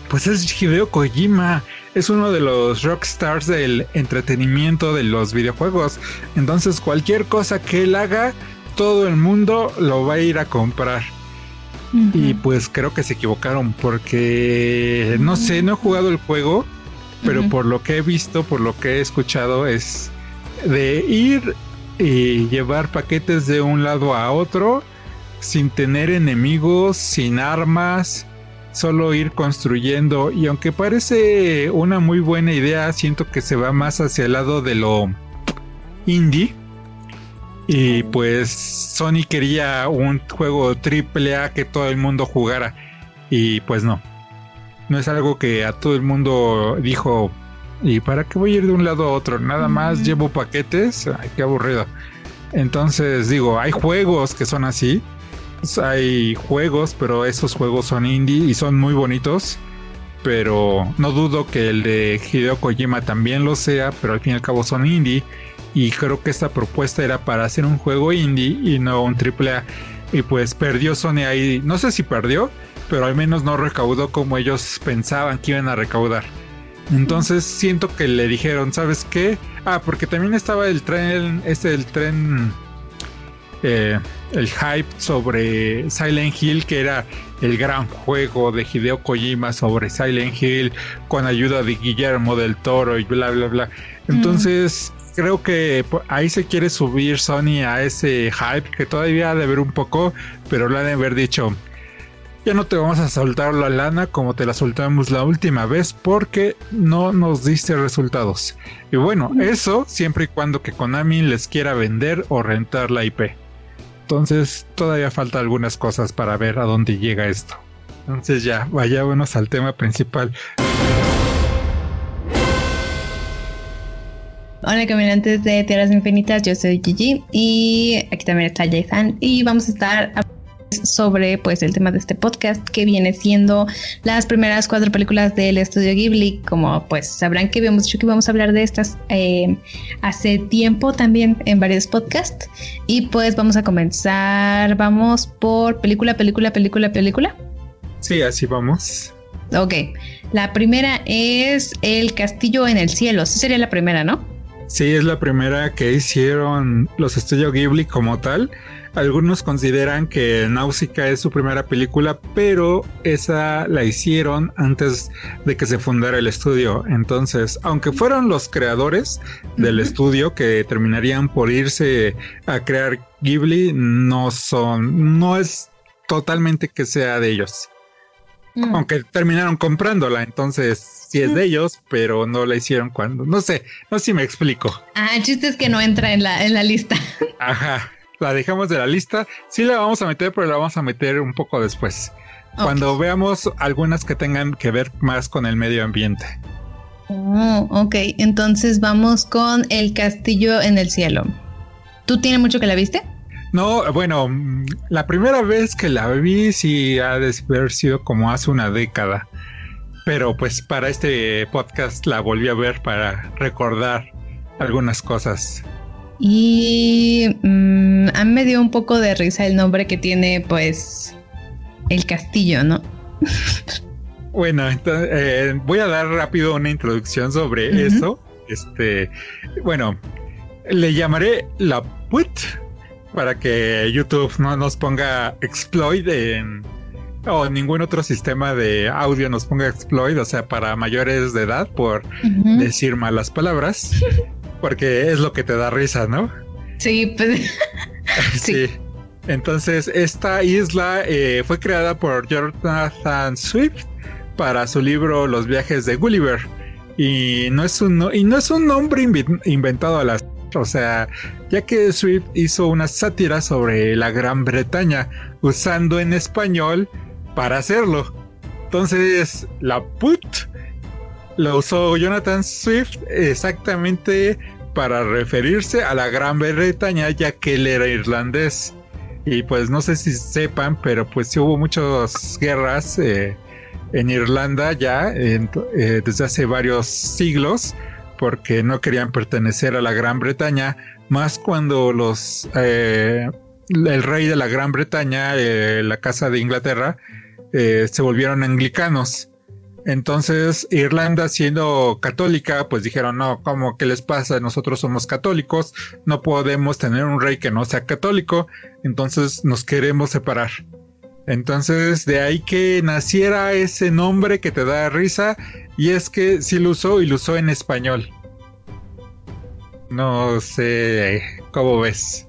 pues es Hideo Kojima, es uno de los rockstars del entretenimiento de los videojuegos. Entonces cualquier cosa que él haga todo el mundo lo va a ir a comprar. Y pues creo que se equivocaron porque no sé, no he jugado el juego, pero por lo que he visto, por lo que he escuchado es de ir y llevar paquetes de un lado a otro sin tener enemigos, sin armas, solo ir construyendo. Y aunque parece una muy buena idea, siento que se va más hacia el lado de lo indie y pues Sony quería un juego triple A que todo el mundo jugara. Y pues no. No es algo que a todo el mundo dijo. ¿Y para qué voy a ir de un lado a otro? Nada más llevo paquetes. Ay, qué aburrido. Entonces digo, hay juegos que son así. Hay juegos, pero esos juegos son indie y son muy bonitos. Pero no dudo que el de Hideo Kojima también lo sea, pero al fin y al cabo son indie y creo que esta propuesta era para hacer un juego indie y no un triple A. Y pues perdió Sony ahí, no sé si perdió, pero al menos no recaudó como ellos pensaban que iban a recaudar. Entonces siento que le dijeron, ¿sabes qué? Ah, porque también estaba el tren, este el tren, eh, el hype sobre Silent Hill, que era el gran juego de Hideo Kojima sobre Silent Hill con ayuda de Guillermo del Toro y bla, bla, bla. Entonces, creo que ahí se quiere subir Sony a ese hype que todavía ha de ver un poco, pero le han de haber dicho, ya no te vamos a soltar la lana como te la soltamos la última vez porque no nos diste resultados. Y bueno, eso siempre y cuando que Konami les quiera vender o rentar la IP. Entonces todavía falta algunas cosas para ver a dónde llega esto. Entonces ya, vayámonos al tema principal. Hola caminantes de Tierras Infinitas, yo soy Gigi y aquí también está Jason y vamos a estar sobre pues el tema de este podcast que viene siendo las primeras cuatro películas del estudio Ghibli. Como pues sabrán que habíamos dicho que íbamos a hablar de estas eh, hace tiempo también en varios podcasts. Y pues vamos a comenzar. Vamos por película película película película. Sí así vamos. Ok la primera es el castillo en el cielo. Sí sería la primera no sí es la primera que hicieron los estudios Ghibli como tal algunos consideran que Náusica es su primera película, pero esa la hicieron antes de que se fundara el estudio. Entonces, aunque fueron los creadores del estudio que terminarían por irse a crear Ghibli, no son, no es totalmente que sea de ellos. Mm. Aunque terminaron comprándola, entonces sí es de ellos, pero no la hicieron cuando. No sé, no sé si me explico. Ah, el chiste es que no entra en la, en la lista. [LAUGHS] Ajá la dejamos de la lista. Sí la vamos a meter, pero la vamos a meter un poco después. Cuando veamos algunas que tengan que ver más con el medio ambiente. Oh, ok, entonces vamos con El Castillo en el Cielo. ¿Tú tienes mucho que la viste? No, bueno, la primera vez que la vi sí ha de haber sido como hace una década. Pero pues para este podcast la volví a ver para recordar algunas cosas. Y mm, a mí me dio un poco de risa el nombre que tiene, pues, el castillo, ¿no? [LAUGHS] bueno, entonces, eh, voy a dar rápido una introducción sobre eso. Este, bueno, le llamaré la put para que YouTube no nos ponga exploit en, o ningún otro sistema de audio nos ponga exploit, o sea, para mayores de edad por decir malas palabras. [LAUGHS] Porque es lo que te da risa, ¿no? Sí, pues. [LAUGHS] sí. Entonces, esta isla eh, fue creada por Jonathan Swift para su libro Los viajes de Gulliver. Y no es un, y no es un nombre inventado a las. O sea, ya que Swift hizo una sátira sobre la Gran Bretaña usando en español para hacerlo. Entonces, la put lo usó Jonathan Swift exactamente para referirse a la Gran Bretaña, ya que él era irlandés. Y pues no sé si sepan, pero pues sí hubo muchas guerras eh, en Irlanda ya eh, desde hace varios siglos, porque no querían pertenecer a la Gran Bretaña, más cuando los eh, el rey de la Gran Bretaña, la casa de Inglaterra, se volvieron anglicanos. Entonces, Irlanda siendo católica, pues dijeron, no, ¿cómo que les pasa? Nosotros somos católicos, no podemos tener un rey que no sea católico, entonces nos queremos separar. Entonces, de ahí que naciera ese nombre que te da risa, y es que sí lo usó y lo usó en español. No sé cómo ves.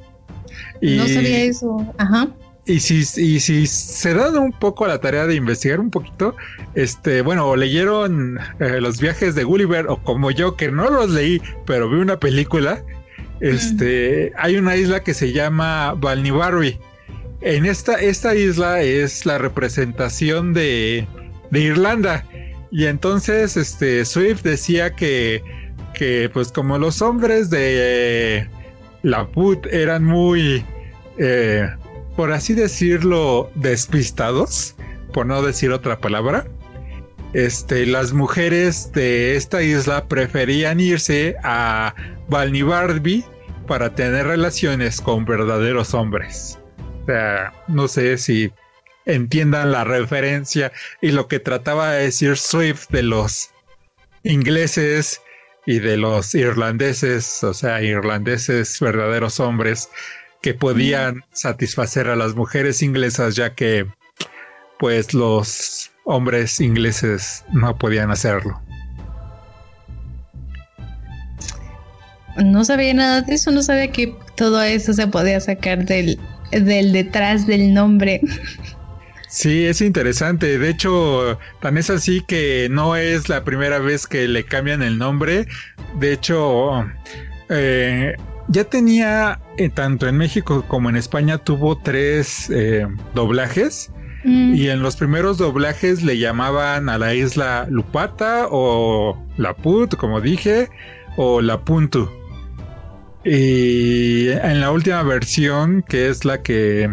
No sabía eso, ajá. Y si, y si se dan un poco a la tarea de investigar un poquito, este, bueno, o leyeron eh, los viajes de Gulliver, o como yo, que no los leí, pero vi una película, este, hay una isla que se llama Balnibarbi. En esta, esta isla es la representación de, de Irlanda. Y entonces, este, Swift decía que, que pues como los hombres de la put eran muy, eh, por así decirlo, despistados, por no decir otra palabra. Este, las mujeres de esta isla preferían irse a Balnibarbi para tener relaciones con verdaderos hombres. O sea, no sé si entiendan la referencia y lo que trataba de decir Swift de los ingleses y de los irlandeses, o sea, irlandeses verdaderos hombres que podían satisfacer a las mujeres inglesas ya que pues los hombres ingleses no podían hacerlo. No sabía nada de eso, no sabía que todo eso se podía sacar del, del detrás del nombre. [LAUGHS] Sí, es interesante. De hecho, tan es así que no es la primera vez que le cambian el nombre. De hecho, eh, ya tenía, eh, tanto en México como en España, tuvo tres eh, doblajes. Mm. Y en los primeros doblajes le llamaban a la isla Lupata o Laput, como dije, o Lapuntu. Y en la última versión, que es la que,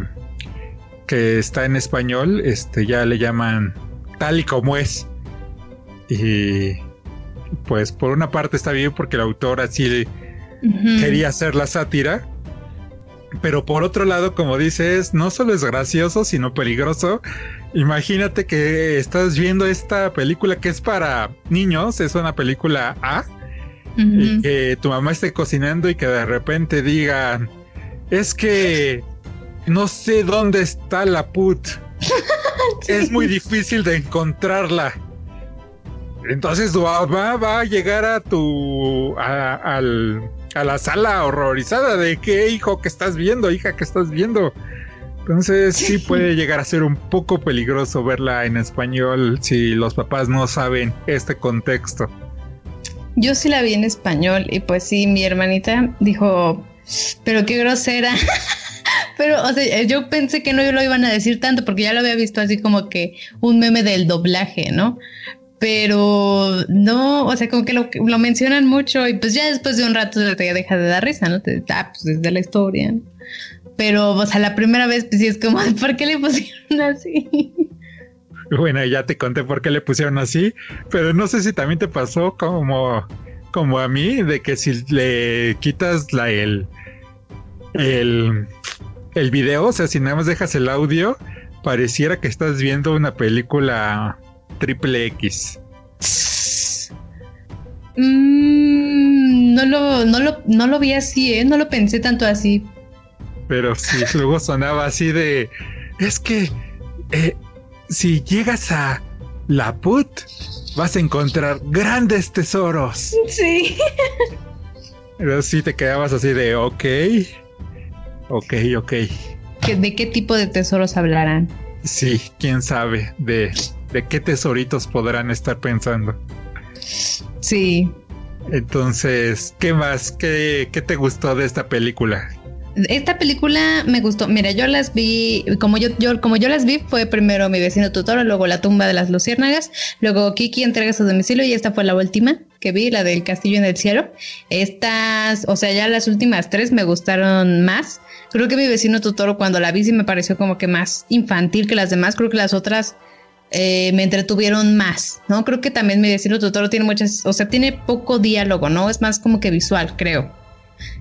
que está en español, este ya le llaman tal y como es. Y pues por una parte está bien porque el autor así quería hacer la sátira. Pero por otro lado, como dices, no solo es gracioso, sino peligroso. Imagínate que estás viendo esta película que es para niños, es una película A, y que tu mamá esté cocinando y que de repente digan, es que no sé dónde está la put. [LAUGHS] Es muy difícil de encontrarla. Entonces mamá va a llegar a tu a, la sala horrorizada de qué hijo que estás viendo, hija que estás viendo. Entonces sí [LAUGHS] puede llegar a ser un poco peligroso verla en español si los papás no saben este contexto. Yo sí la vi en español y pues sí, mi hermanita dijo, pero qué grosera. [LAUGHS] pero, o sea, yo pensé que no lo iban a decir tanto porque ya lo había visto así como que un meme del doblaje, ¿no? Pero no, o sea, como que lo, lo mencionan mucho y pues ya después de un rato te deja de dar risa, ¿no? Ah, pues desde la historia. Pero, o sea, la primera vez pues sí es como, [LAUGHS] ¿por qué le pusieron así? Bueno, ya te conté por qué le pusieron así, pero no sé si también te pasó como, como a mí, de que si le quitas la, el, el, el video, o sea, si nada más dejas el audio, pareciera que estás viendo una película triple X. Mm, no, lo, no, lo, no lo vi así, ¿eh? No lo pensé tanto así. Pero sí, [LAUGHS] luego sonaba así de... Es que... Eh, si llegas a la put, vas a encontrar grandes tesoros. Sí. Pero sí te quedabas así de, ok, ok, ok. ¿De qué tipo de tesoros hablarán? Sí, quién sabe de, de qué tesoritos podrán estar pensando. Sí. Entonces, ¿qué más? ¿Qué, qué te gustó de esta película? Esta película me gustó. Mira, yo las vi, como yo, yo, como yo las vi, fue primero mi vecino Totoro, luego La tumba de las luciérnagas, luego Kiki entrega su domicilio y esta fue la última que vi, la del castillo en el cielo. Estas, o sea, ya las últimas tres me gustaron más. Creo que mi vecino Totoro cuando la vi sí me pareció como que más infantil que las demás. Creo que las otras eh, me entretuvieron más, ¿no? Creo que también mi vecino Totoro tiene muchas, o sea, tiene poco diálogo, ¿no? Es más como que visual, creo.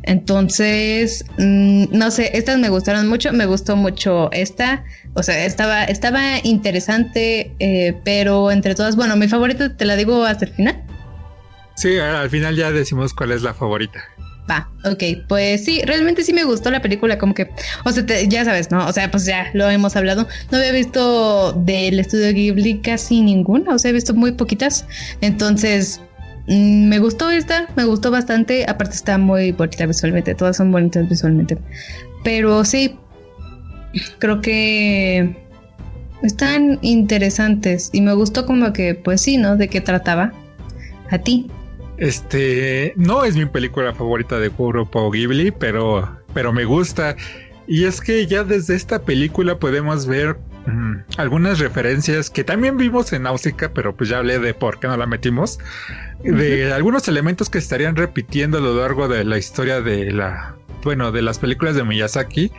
Entonces, mm, no sé, estas me gustaron mucho, me gustó mucho esta, o sea, estaba, estaba interesante, eh, pero entre todas, bueno, mi favorita te la digo hasta el final. Sí, al final ya decimos cuál es la favorita. Va, ok, pues sí, realmente sí me gustó la película, como que, o sea, ya sabes, ¿no? O sea, pues ya lo hemos hablado. No había visto del estudio Ghibli casi ninguna, o sea, he visto muy poquitas. Entonces, me gustó esta, me gustó bastante. Aparte está muy bonita visualmente, todas son bonitas visualmente. Pero sí, creo que están interesantes y me gustó como que, pues sí, ¿no? De qué trataba. A ti. Este, no es mi película favorita de Grupo Ghibli, pero, pero me gusta. Y es que ya desde esta película podemos ver algunas referencias que también vimos en Náusica, pero pues ya hablé de por qué no la metimos de algunos elementos que estarían repitiendo a lo largo de la historia de la, bueno, de las películas de Miyazaki.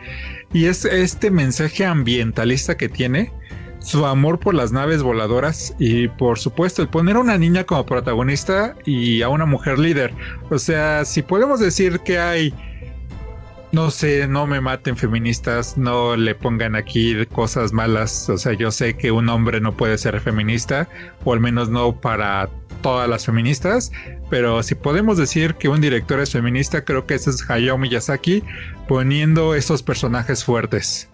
Y es este mensaje ambientalista que tiene, su amor por las naves voladoras y por supuesto el poner a una niña como protagonista y a una mujer líder. O sea, si podemos decir que hay no sé, no me maten feministas, no le pongan aquí cosas malas. O sea, yo sé que un hombre no puede ser feminista, o al menos no para todas las feministas, pero si podemos decir que un director es feminista, creo que ese es Hayao Miyazaki poniendo estos personajes fuertes.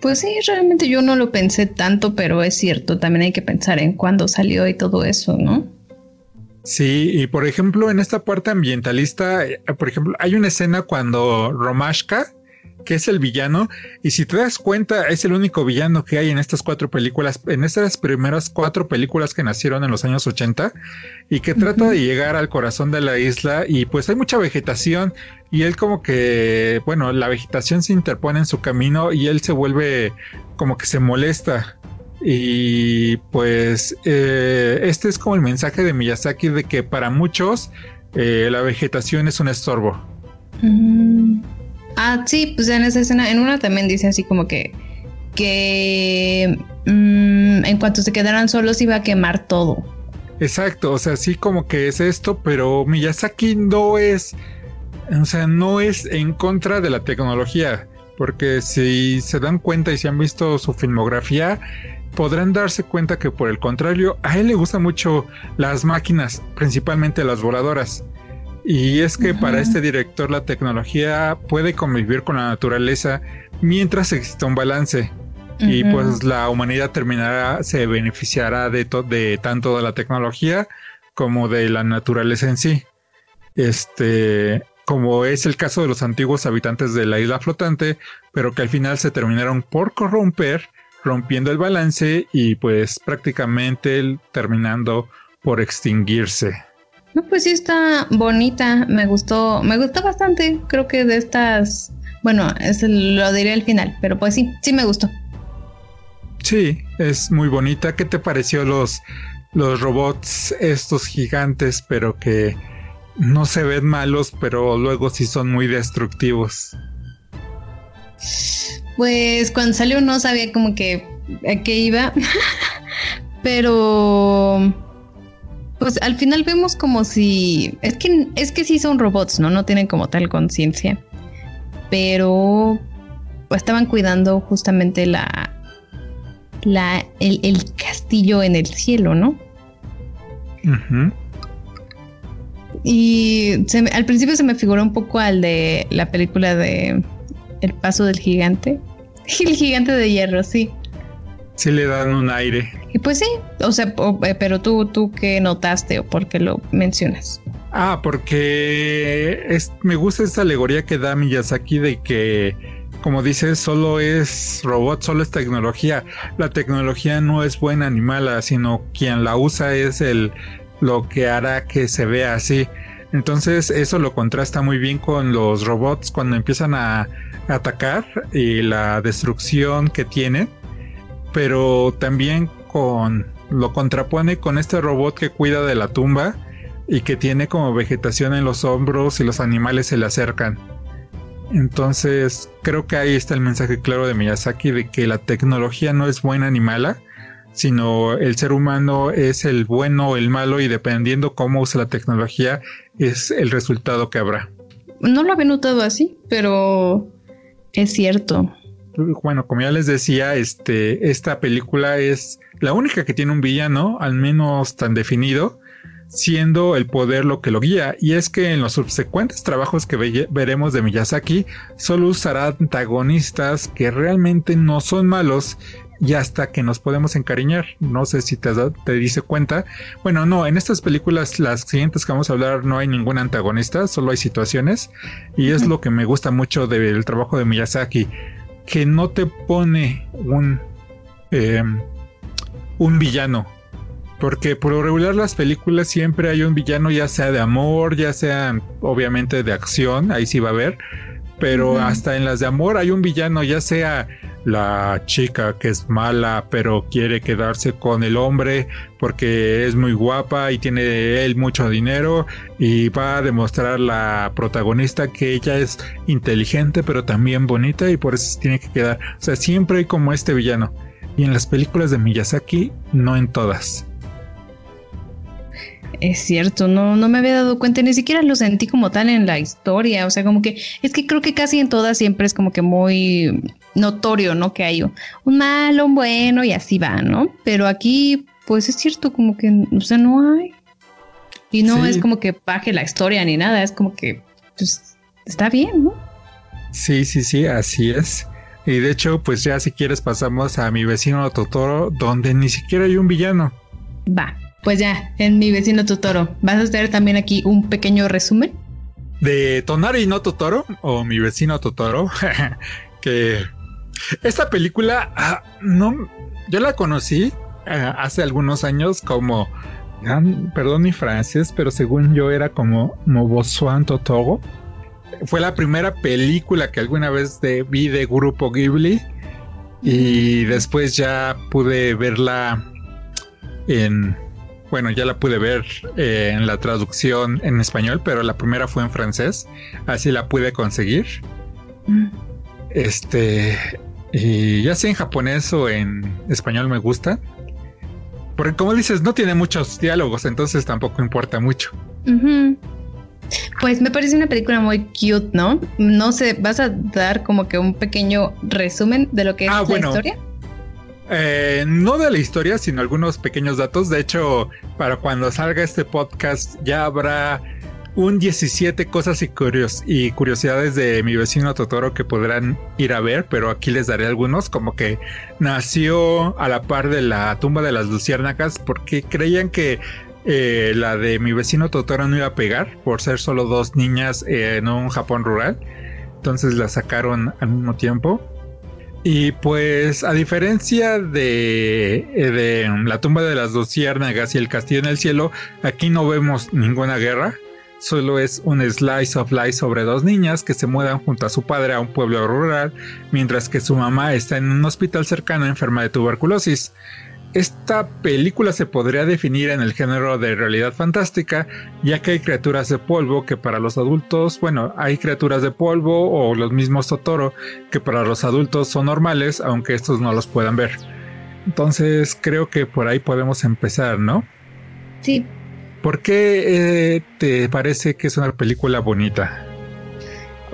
Pues sí, realmente yo no lo pensé tanto, pero es cierto, también hay que pensar en cuándo salió y todo eso, ¿no? Sí, y por ejemplo, en esta parte ambientalista, eh, por ejemplo, hay una escena cuando Romashka, que es el villano, y si te das cuenta, es el único villano que hay en estas cuatro películas, en estas primeras cuatro películas que nacieron en los años 80, y que trata de llegar al corazón de la isla, y pues hay mucha vegetación, y él como que, bueno, la vegetación se interpone en su camino, y él se vuelve como que se molesta. Y pues eh, este es como el mensaje de Miyazaki de que para muchos eh, la vegetación es un estorbo. Mm. Ah, sí, pues en esa escena, en una también dice así como que, que mm, en cuanto se quedaran solos iba a quemar todo. Exacto, o sea, sí como que es esto, pero Miyazaki no es, o sea, no es en contra de la tecnología, porque si se dan cuenta y si han visto su filmografía, podrán darse cuenta que por el contrario, a él le gustan mucho las máquinas, principalmente las voladoras. Y es que para este director la tecnología puede convivir con la naturaleza mientras exista un balance. Y pues la humanidad terminará, se beneficiará de, de tanto de la tecnología como de la naturaleza en sí. Este, como es el caso de los antiguos habitantes de la isla flotante, pero que al final se terminaron por corromper, rompiendo el balance y pues prácticamente terminando por extinguirse. No, pues sí está bonita, me gustó, me gustó bastante, creo que de estas, bueno, es lo diré al final, pero pues sí, sí me gustó. Sí, es muy bonita. ¿Qué te pareció los, los robots estos gigantes, pero que no se ven malos, pero luego sí son muy destructivos? [SIGHS] Pues cuando salió no sabía como que a qué iba, [LAUGHS] pero pues al final vemos como si. Es que, es que sí son robots, ¿no? No tienen como tal conciencia. Pero estaban cuidando justamente la. la el, castillo en el cielo, ¿no? Y al principio se me figuró un poco al de la película de El paso del gigante. [LAUGHS] El gigante de hierro, sí. Sí le dan un aire. Y pues sí, o sea, eh, pero tú, tú qué notaste o por qué lo mencionas. Ah, porque es, me gusta esta alegoría que da Miyazaki de que, como dices, solo es robot, solo es tecnología. La tecnología no es buena ni mala, sino quien la usa es el lo que hará que se vea así. Entonces eso lo contrasta muy bien con los robots cuando empiezan a atacar y la destrucción que tienen pero también con lo contrapone con este robot que cuida de la tumba y que tiene como vegetación en los hombros y los animales se le acercan. Entonces creo que ahí está el mensaje claro de Miyazaki de que la tecnología no es buena ni mala, sino el ser humano es el bueno o el malo y dependiendo cómo usa la tecnología es el resultado que habrá. No lo había notado así, pero es cierto bueno, como ya les decía, este, esta película es la única que tiene un villano, al menos tan definido, siendo el poder lo que lo guía. Y es que en los subsecuentes trabajos que veremos de Miyazaki, solo usará antagonistas que realmente no son malos y hasta que nos podemos encariñar. No sé si te, te dice cuenta. Bueno, no, en estas películas, las siguientes que vamos a hablar, no hay ningún antagonista, solo hay situaciones. Y es lo que me gusta mucho del trabajo de Miyazaki que no te pone un, em, un villano. Porque por regular las películas siempre hay un villano, ya sea de amor, ya sea obviamente de acción, ahí sí va a haber. Pero hasta en las de amor hay un villano, ya sea la chica que es mala pero quiere quedarse con el hombre porque es muy guapa y tiene él mucho dinero y va a demostrar la protagonista que ella es inteligente pero también bonita y por eso se tiene que quedar. O sea, siempre hay como este villano. Y en las películas de Miyazaki, no en todas. Es cierto, no, no me había dado cuenta, ni siquiera lo sentí como tal en la historia, o sea, como que es que creo que casi en todas siempre es como que muy notorio, ¿no? Que hay un malo, un bueno y así va, ¿no? Pero aquí pues es cierto, como que, o sea, no hay. Y no es como que baje la historia ni nada, es como que, pues, está bien, ¿no? Sí, sí, sí, así es. Y de hecho, pues ya si quieres pasamos a mi vecino Totoro, donde ni siquiera hay un villano. Va, pues ya, en mi vecino Totoro. ¿Vas a hacer también aquí un pequeño resumen? De Tonari no Totoro, o mi vecino Totoro, [LAUGHS] que esta película, ah, no, yo la conocí ah, hace algunos años como, ah, perdón mi francés, pero según yo era como Mobosuan Totoro. Fue la primera película que alguna vez vi de Grupo Ghibli y después ya pude verla en, bueno, ya la pude ver eh, en la traducción en español, pero la primera fue en francés, así la pude conseguir. Mm. Este, y ya sea en japonés o en español me gusta. Porque como dices, no tiene muchos diálogos, entonces tampoco importa mucho. Pues me parece una película muy cute, ¿no? No sé, ¿vas a dar como que un pequeño resumen de lo que es ah, la historia? Eh, no de la historia, sino algunos pequeños datos. De hecho, para cuando salga este podcast ya habrá un 17 cosas y, y curiosidades de mi vecino Totoro que podrán ir a ver, pero aquí les daré algunos, como que nació a la par de la tumba de las luciérnagas porque creían que eh, la de mi vecino Totoro no iba a pegar por ser solo dos niñas en un Japón rural, entonces la sacaron al mismo tiempo. Y pues a diferencia de, eh, de la tumba de las luciérnagas y el castillo en el cielo, aquí no vemos ninguna guerra solo es un slice of life sobre dos niñas que se mudan junto a su padre a un pueblo rural, mientras que su mamá está en un hospital cercano enferma de tuberculosis. Esta película se podría definir en el género de realidad fantástica, ya que hay criaturas de polvo que para los adultos, bueno, hay criaturas de polvo o los mismos Totoro que para los adultos son normales, aunque estos no los puedan ver. Entonces creo que por ahí podemos empezar, ¿no? Sí, ¿Por qué eh, te parece que es una película bonita?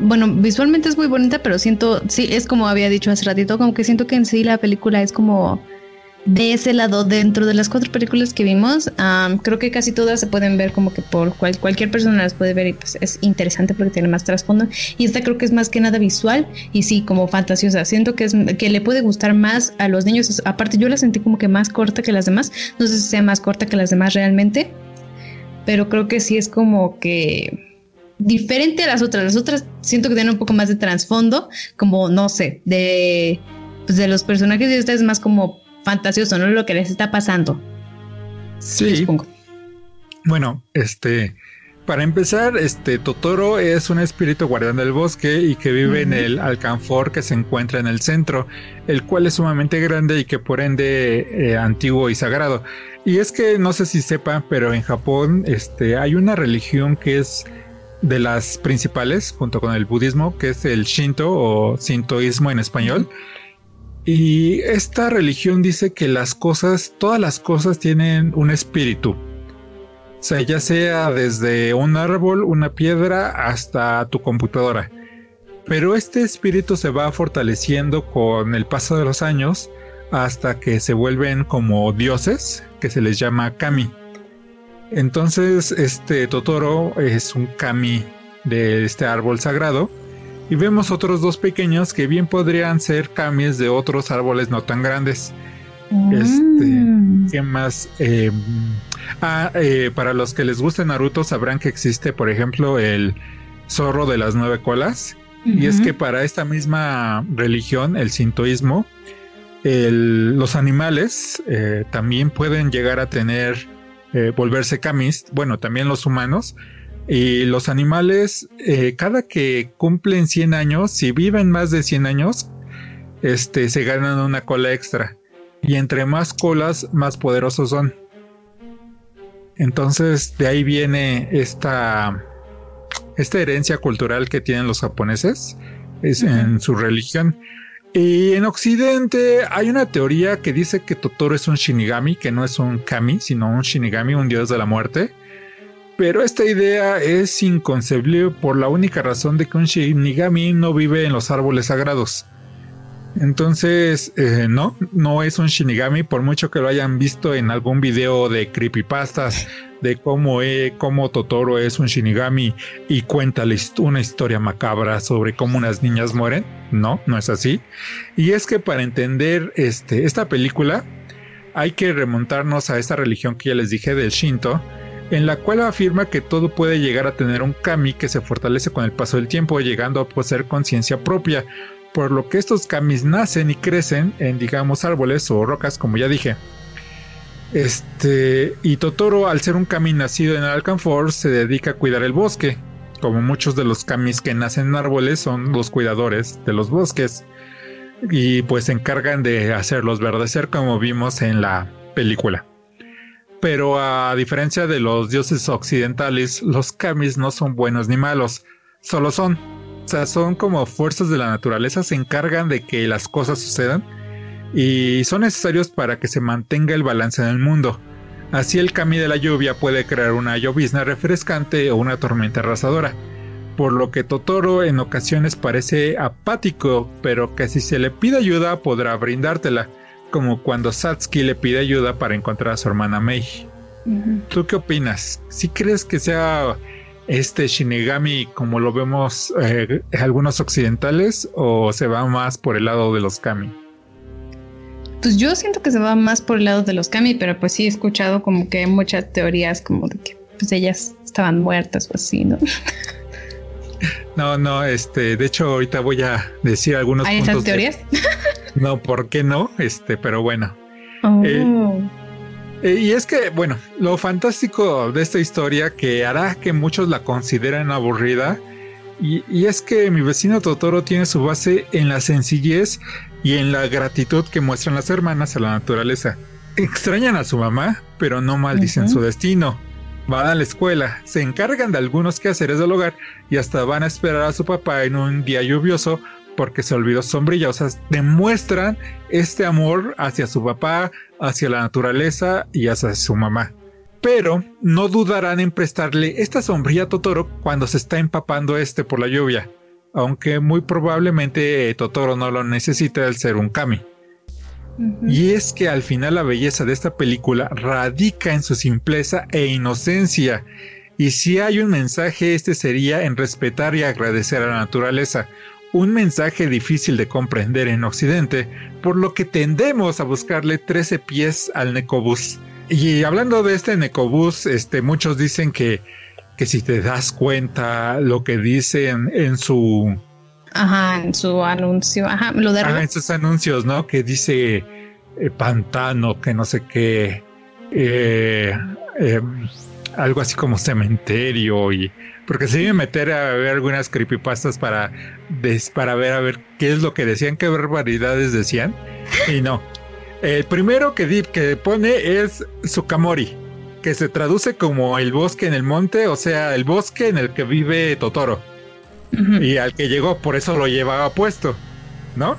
Bueno, visualmente es muy bonita, pero siento, sí, es como había dicho hace ratito, como que siento que en sí la película es como de ese lado dentro de las cuatro películas que vimos. creo que casi todas se pueden ver como que por cualquier persona las puede ver y pues es interesante porque tiene más trasfondo. Y esta creo que es más que nada visual y sí, como fantasiosa. Siento que, es, que le puede gustar más a los niños. Aparte, yo la sentí como que más corta que las demás. No sé si sea más corta que las demás realmente pero creo que sí es como que diferente a las otras. Las otras siento que tienen un poco más de trasfondo, como no sé, de, pues de los personajes de esta es más como fantasioso, ¿no? Lo que les está pasando. Sí. Bueno, este, para empezar, este Totoro es un espíritu guardián del bosque y que vive en el alcanfor que se encuentra en el centro, el cual es sumamente grande y que por ende eh, antiguo y sagrado. Y es que no sé si sepan, pero en Japón este, hay una religión que es de las principales, junto con el budismo, que es el Shinto o Sintoísmo en español. Y esta religión dice que las cosas, todas las cosas tienen un espíritu. O sea, ya sea desde un árbol, una piedra, hasta tu computadora. Pero este espíritu se va fortaleciendo con el paso de los años hasta que se vuelven como dioses, que se les llama kami. Entonces, este Totoro es un kami de este árbol sagrado. Y vemos otros dos pequeños que bien podrían ser kamis de otros árboles no tan grandes. Este, mm. ¿qué más? Em, ah, eh, para los que les guste Naruto sabrán que existe, por ejemplo, el zorro de las nueve colas. Y es que para esta misma religión, el sintoísmo, los animales eh, también pueden llegar a tener, eh, volverse camis, bueno, también los humanos. Y los animales, eh, cada que cumplen 100 años, si viven más de 100 años, este, se ganan una cola extra. Y entre más colas, más poderosos son. Entonces, de ahí viene esta, esta herencia cultural que tienen los japoneses es, en su religión. Y en Occidente hay una teoría que dice que Totoro es un Shinigami, que no es un Kami, sino un Shinigami, un dios de la muerte. Pero esta idea es inconcebible por la única razón de que un Shinigami no vive en los árboles sagrados. Entonces, eh, no, no es un Shinigami, por mucho que lo hayan visto en algún video de creepypastas de cómo, eh, cómo Totoro es un Shinigami y cuenta una historia macabra sobre cómo unas niñas mueren. No, no es así. Y es que para entender este, esta película hay que remontarnos a esta religión que ya les dije del Shinto, en la cual afirma que todo puede llegar a tener un kami que se fortalece con el paso del tiempo, llegando a poseer conciencia propia, por lo que estos kamis nacen y crecen en, digamos, árboles o rocas, como ya dije. Este, y Totoro, al ser un kami nacido en Alcanfor, se dedica a cuidar el bosque. Como muchos de los kamis que nacen en árboles son los cuidadores de los bosques. Y pues se encargan de hacerlos verdecer como vimos en la película. Pero a diferencia de los dioses occidentales, los kamis no son buenos ni malos, solo son. O sea, son como fuerzas de la naturaleza, se encargan de que las cosas sucedan y son necesarios para que se mantenga el balance en el mundo. Así el kami de la lluvia puede crear una llovizna refrescante o una tormenta arrasadora, por lo que Totoro en ocasiones parece apático, pero que si se le pide ayuda podrá brindártela, como cuando Satsuki le pide ayuda para encontrar a su hermana Mei. ¿Tú qué opinas? ¿Si crees que sea este Shinigami como lo vemos eh, algunos occidentales o se va más por el lado de los kami? Pues yo siento que se va más por el lado de los kami, pero pues sí he escuchado como que hay muchas teorías como de que pues ellas estaban muertas o así, ¿no? [LAUGHS] No, no, este, de hecho ahorita voy a decir algunos ¿Hay esas teorías? [LAUGHS] no, ¿por qué no? Este, pero bueno. Oh. Eh, eh, y es que, bueno, lo fantástico de esta historia que hará que muchos la consideren aburrida, y, y, es que mi vecino Totoro tiene su base en la sencillez y en la gratitud que muestran las hermanas a la naturaleza. Extrañan a su mamá, pero no maldicen su destino. Van a la escuela, se encargan de algunos quehaceres del hogar y hasta van a esperar a su papá en un día lluvioso porque se olvidó sombrilla. Demuestran este amor hacia su papá, hacia la naturaleza y hacia su mamá. Pero no dudarán en prestarle esta sombrilla a Totoro cuando se está empapando este por la lluvia aunque muy probablemente Totoro no lo necesite al ser un kami. Y es que al final la belleza de esta película radica en su simpleza e inocencia. Y si hay un mensaje, este sería en respetar y agradecer a la naturaleza. Un mensaje difícil de comprender en Occidente, por lo que tendemos a buscarle 13 pies al Necobús. Y hablando de este Necobús, este, muchos dicen que que si te das cuenta lo que dicen en su... Ajá, en su anuncio, ajá, lo de... en sus anuncios, ¿no? Que dice eh, pantano, que no sé qué, eh, em, algo así como cementerio y... Porque se iba a meter a ver algunas creepypastas para, para ver a ver qué es lo que decían, qué barbaridades decían. Y no. El primero que, que pone es Sukamori que se traduce como el bosque en el monte, o sea, el bosque en el que vive Totoro. Y al que llegó, por eso lo llevaba puesto, ¿no?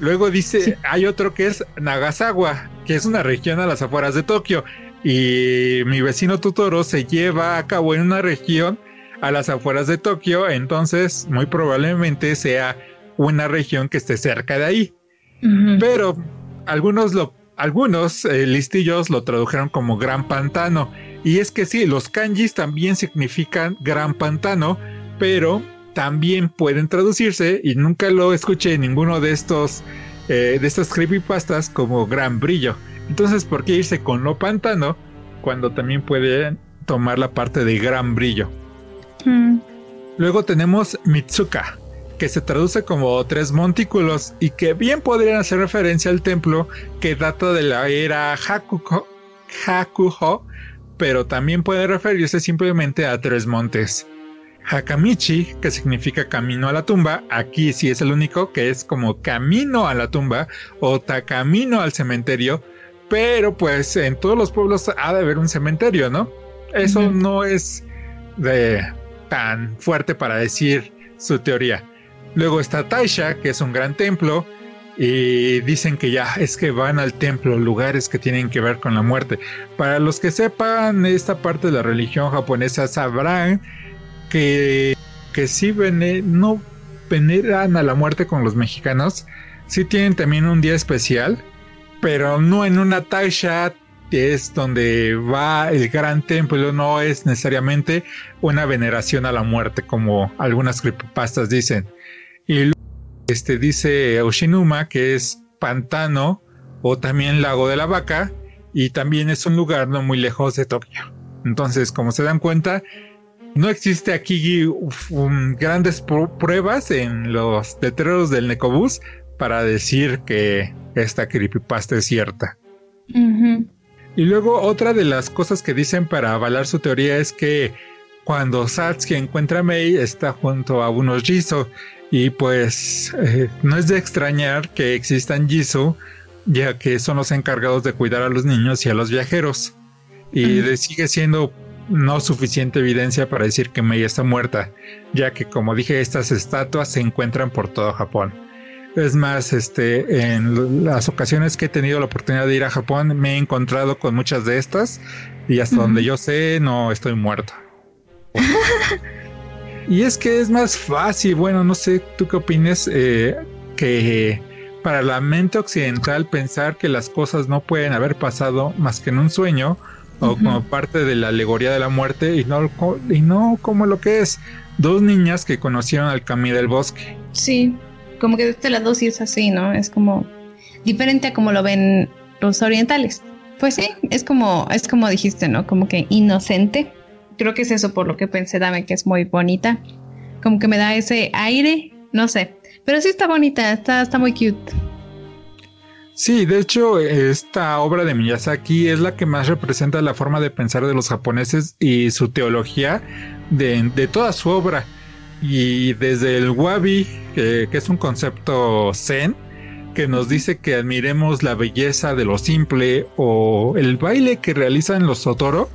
Luego dice, hay otro que es Nagasawa, que es una región a las afueras de Tokio. Y mi vecino Totoro se lleva a cabo en una región a las afueras de Tokio, entonces muy probablemente sea una región que esté cerca de ahí. Pero algunos lo algunos eh, listillos lo tradujeron como gran pantano. Y es que sí, los kanjis también significan gran pantano, pero también pueden traducirse, y nunca lo escuché en ninguno de estos, eh, de estas creepypastas como gran brillo. Entonces, ¿por qué irse con lo pantano cuando también pueden tomar la parte de gran brillo? Mm. Luego tenemos Mitsuka, que se traduce como tres montículos y que bien podrían hacer referencia al templo que data de la era Hakuho, Hakuho pero también puede referirse simplemente a tres montes. Hakamichi, que significa camino a la tumba, aquí sí es el único que es como camino a la tumba o camino al cementerio, pero pues en todos los pueblos ha de haber un cementerio, ¿no? Eso no es de tan fuerte para decir su teoría. Luego está Taisha, que es un gran templo, y dicen que ya es que van al templo, lugares que tienen que ver con la muerte. Para los que sepan esta parte de la religión japonesa, sabrán que, que sí no veneran a la muerte con los mexicanos, sí tienen también un día especial, pero no en una taisha es donde va el gran templo, no es necesariamente una veneración a la muerte como algunas creepypastas dicen. Y este dice Oshinuma que es pantano o también lago de la vaca y también es un lugar no muy lejos de Tokio. Entonces, como se dan cuenta, no existe aquí grandes pruebas en los letreros del Necobús para decir que esta creepypasta es cierta. Y luego otra de las cosas que dicen para avalar su teoría es que cuando Satsuki encuentra a Mei está junto a unos Jisoo. Y pues eh, no es de extrañar que existan Jisoo ya que son los encargados de cuidar a los niños y a los viajeros. Y sigue siendo no suficiente evidencia para decir que Mei está muerta, ya que como dije estas estatuas se encuentran por todo Japón. Es más, este, en las ocasiones que he tenido la oportunidad de ir a Japón, me he encontrado con muchas de estas y hasta donde yo sé, no estoy muerto. [LAUGHS] y es que es más fácil, bueno, no sé, ¿tú qué opinas? Eh, que para la mente occidental pensar que las cosas no pueden haber pasado más que en un sueño o como parte de la alegoría de la muerte y no, y no como lo que es dos niñas que conocieron al Kami del bosque. Sí, como que de este lado sí es así, ¿no? Es como diferente a como lo ven los orientales. Pues sí, es como, es como dijiste, ¿no? Como que inocente. Creo que es eso por lo que pensé, dame que es muy bonita. Como que me da ese aire, no sé. Pero sí está bonita, está, está muy cute. Sí, de hecho, esta obra de Miyazaki es la que más representa la forma de pensar de los japoneses y su teología de, toda su obra. Y desde el wabi, que es un concepto zen, que nos dice que admiremos la belleza de lo simple o el baile que realizan los Sotoro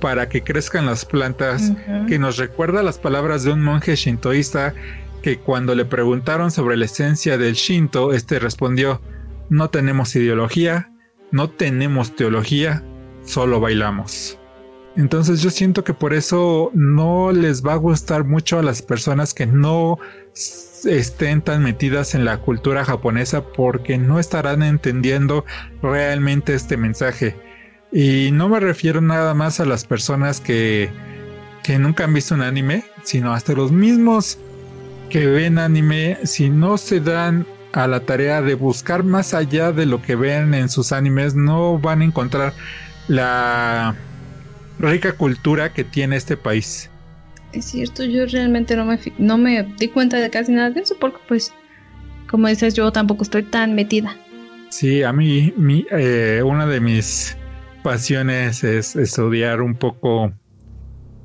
para que crezcan las plantas, que nos recuerda las palabras de un monje shintoísta que cuando le preguntaron sobre la esencia del Shinto, este respondió, no tenemos ideología, no tenemos teología, solo bailamos. Entonces yo siento que por eso no les va a gustar mucho a las personas que no estén tan metidas en la cultura japonesa porque no estarán entendiendo realmente este mensaje. Y no me refiero nada más a las personas que, que nunca han visto un anime, sino hasta los mismos que ven anime, si no se dan a la tarea de buscar más allá de lo que ven en sus animes, no van a encontrar la rica cultura que tiene este país. Es cierto, yo realmente no me, no me di cuenta de casi nada de eso porque pues, como dices, yo tampoco estoy tan metida. Sí, a mí mi, eh, una de mis pasiones es estudiar un poco,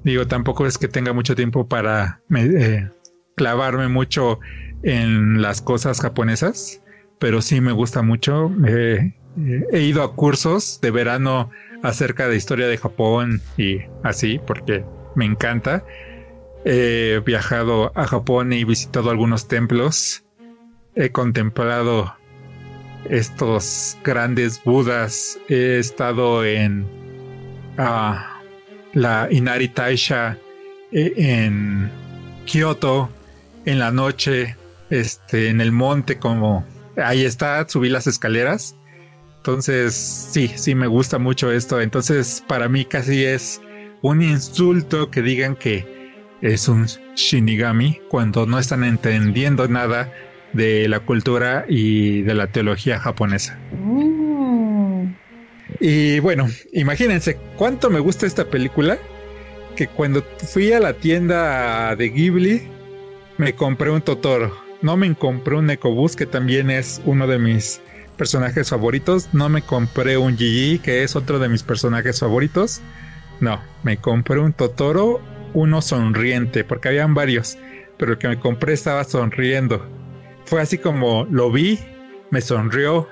digo, tampoco es que tenga mucho tiempo para eh, clavarme mucho en las cosas japonesas, pero sí me gusta mucho. he ido a cursos de verano acerca de historia de Japón y así, porque me encanta. He viajado a Japón y visitado algunos templos. He contemplado estos grandes budas. He estado en ah, la Inari Taisha e, en Kyoto en la noche, este, en el monte, como ahí está, subí las escaleras. Entonces, sí, sí me gusta mucho esto. Entonces, para mí casi es un insulto que digan que es un Shinigami cuando no están entendiendo nada de la cultura y de la teología japonesa. Mm. Y bueno, imagínense cuánto me gusta esta película que cuando fui a la tienda de Ghibli me compré un Totoro. No me compré un Ecobus, que también es uno de mis personajes favoritos. No me compré un Gigi, que es otro de mis personajes favoritos. No, me compré un Totoro, uno sonriente, porque habían varios, pero el que me compré estaba sonriendo. Fue así como lo vi, me sonrió,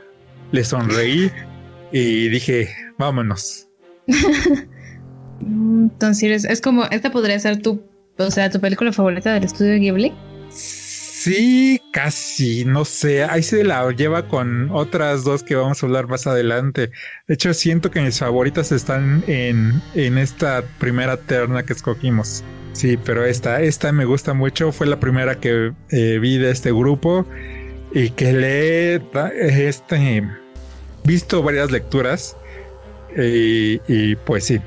le sonreí [LAUGHS] y dije, vámonos. [LAUGHS] Entonces es como, esta podría ser tu o sea, tu película favorita del estudio Ghibli. Sí, casi, no sé, ahí se la lleva con otras dos que vamos a hablar más adelante. De hecho, siento que mis favoritas están en, en esta primera terna que escogimos. Sí, pero esta, esta me gusta mucho, fue la primera que eh, vi de este grupo y que le he este, visto varias lecturas y, pues sí.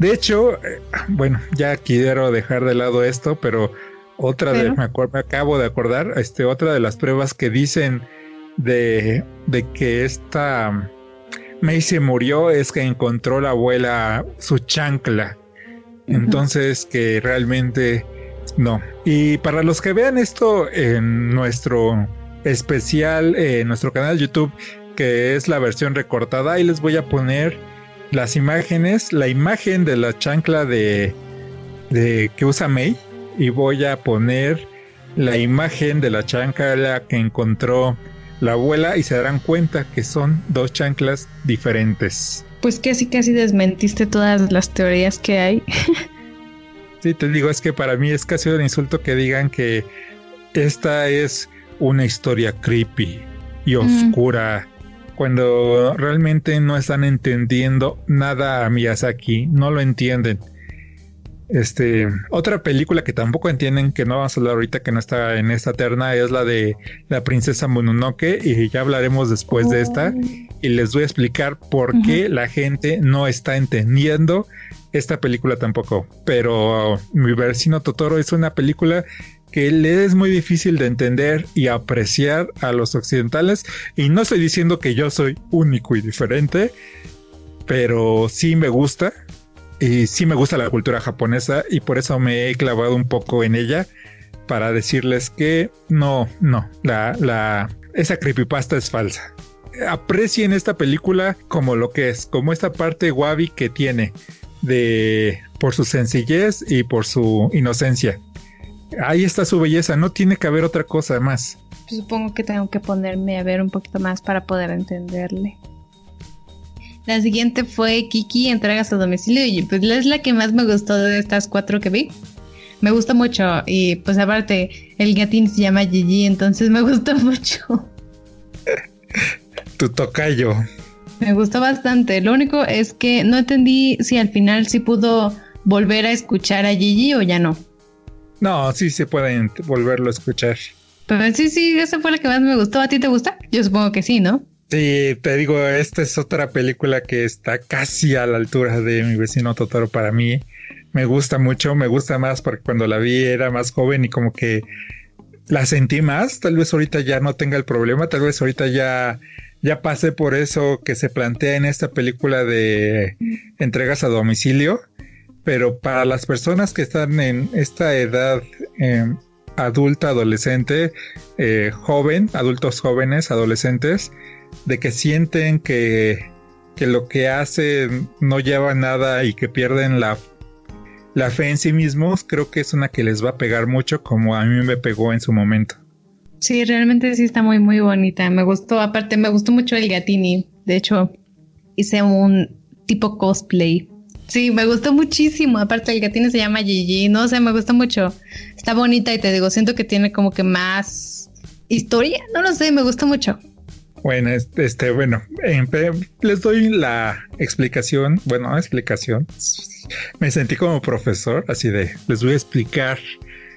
De hecho, eh, bueno, ya quiero dejar de lado esto, pero otra de, me, acuerdo, me acabo de acordar, este, otra de las pruebas que dicen de, de que esta May se murió es que encontró la abuela su chancla. Entonces, que realmente no. Y para los que vean esto en nuestro especial, en nuestro canal de YouTube, que es la versión recortada, ahí les voy a poner las imágenes, la imagen de la chancla de, de que usa May y voy a poner la imagen de la chancla que encontró la abuela y se darán cuenta que son dos chanclas diferentes. Pues casi casi desmentiste todas las teorías que hay. sí, te digo, es que para mí es casi un insulto que digan que esta es una historia creepy y oscura. Cuando realmente no están entendiendo nada a Miyazaki, no lo entienden. Este, otra película que tampoco entienden, que no vamos a hablar ahorita, que no está en esta terna, es la de la princesa Mononoke, y ya hablaremos después de esta, y les voy a explicar por qué la gente no está entendiendo esta película tampoco. Pero mi vecino Totoro es una película que le es muy difícil de entender y apreciar a los occidentales, y no estoy diciendo que yo soy único y diferente, pero sí me gusta y sí me gusta la cultura japonesa y por eso me he clavado un poco en ella para decirles que no, no, la, la, esa creepypasta es falsa. Aprecien esta película como lo que es, como esta parte wabi que tiene de por su sencillez y por su inocencia. Ahí está su belleza, no tiene que haber otra cosa más. Supongo que tengo que ponerme a ver un poquito más para poder entenderle. La siguiente fue Kiki, entregas a domicilio y pues es la que más me gustó de estas cuatro que vi. Me gustó mucho y pues aparte el gatín se llama Gigi, entonces me [LAUGHS] gustó mucho. tu tocayo. Me gustó bastante. Lo único es que no entendí si al final sí pudo volver a escuchar a Gigi o ya no. No, sí se pueden volverlo a escuchar. Pero sí, sí, esa fue la que más me gustó. ¿A ti te gusta? Yo supongo que sí, ¿no? Sí, te digo, esta es otra película que está casi a la altura de mi vecino Totoro para mí. Me gusta mucho, me gusta más porque cuando la vi era más joven y como que la sentí más. Tal vez ahorita ya no tenga el problema, tal vez ahorita ya, ya pasé por eso que se plantea en esta película de entregas a domicilio. Pero para las personas que están en esta edad em, adulta, adolescente, eh, joven, adultos jóvenes, adolescentes, de que sienten que, que lo que hacen no lleva nada y que pierden la, la fe en sí mismos, creo que es una que les va a pegar mucho como a mí me pegó en su momento. Sí, realmente sí está muy muy bonita. Me gustó, aparte me gustó mucho el Gatini. De hecho, hice un tipo cosplay. Sí, me gustó muchísimo. Aparte el Gatini se llama Gigi. No sé, me gustó mucho. Está bonita y te digo, siento que tiene como que más historia. No lo sé, me gustó mucho. Bueno, este, bueno, les doy la explicación, bueno, explicación. Me sentí como profesor, así de, les voy a explicar,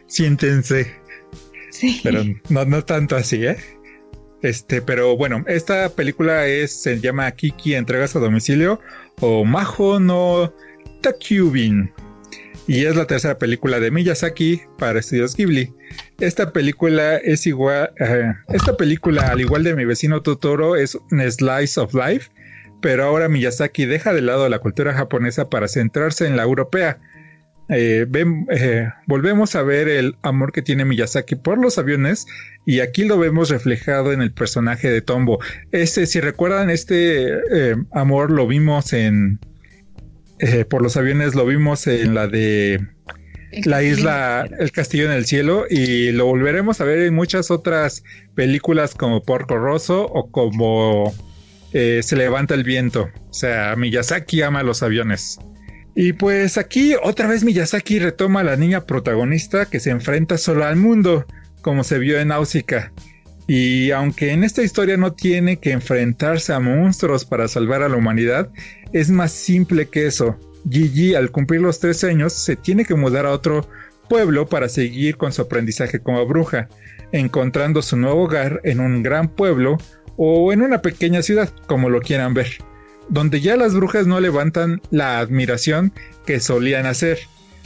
siéntense. Sí. Pero [LAUGHS] no, no tanto así, ¿eh? Este, pero bueno, esta película es, se llama Kiki Entregas a Domicilio o Majo no Takubin y es la tercera película de Miyazaki para Estudios Ghibli. Esta película es igual, eh, esta película al igual de mi vecino Totoro es un slice of life, pero ahora Miyazaki deja de lado la cultura japonesa para centrarse en la europea. Eh, eh, volvemos a ver el amor que tiene Miyazaki por los aviones y aquí lo vemos reflejado en el personaje de Tombo. Este, si recuerdan, este amor lo vimos en eh, por los aviones lo vimos en la de la isla, el castillo en el cielo y lo volveremos a ver en muchas otras películas como Porco Rosso o como eh, Se levanta el viento. O sea, Miyazaki ama los aviones. Y pues aquí otra vez Miyazaki retoma a la niña protagonista que se enfrenta solo al mundo, como se vio en Náusica. Y aunque en esta historia no tiene que enfrentarse a monstruos para salvar a la humanidad, es más simple que eso. Gigi, al cumplir los 13 años, se tiene que mudar a otro pueblo para seguir con su aprendizaje como bruja. encontrando su nuevo hogar en un gran pueblo o en una pequeña ciudad, como lo quieran ver, donde ya las brujas no levantan la admiración que solían hacer.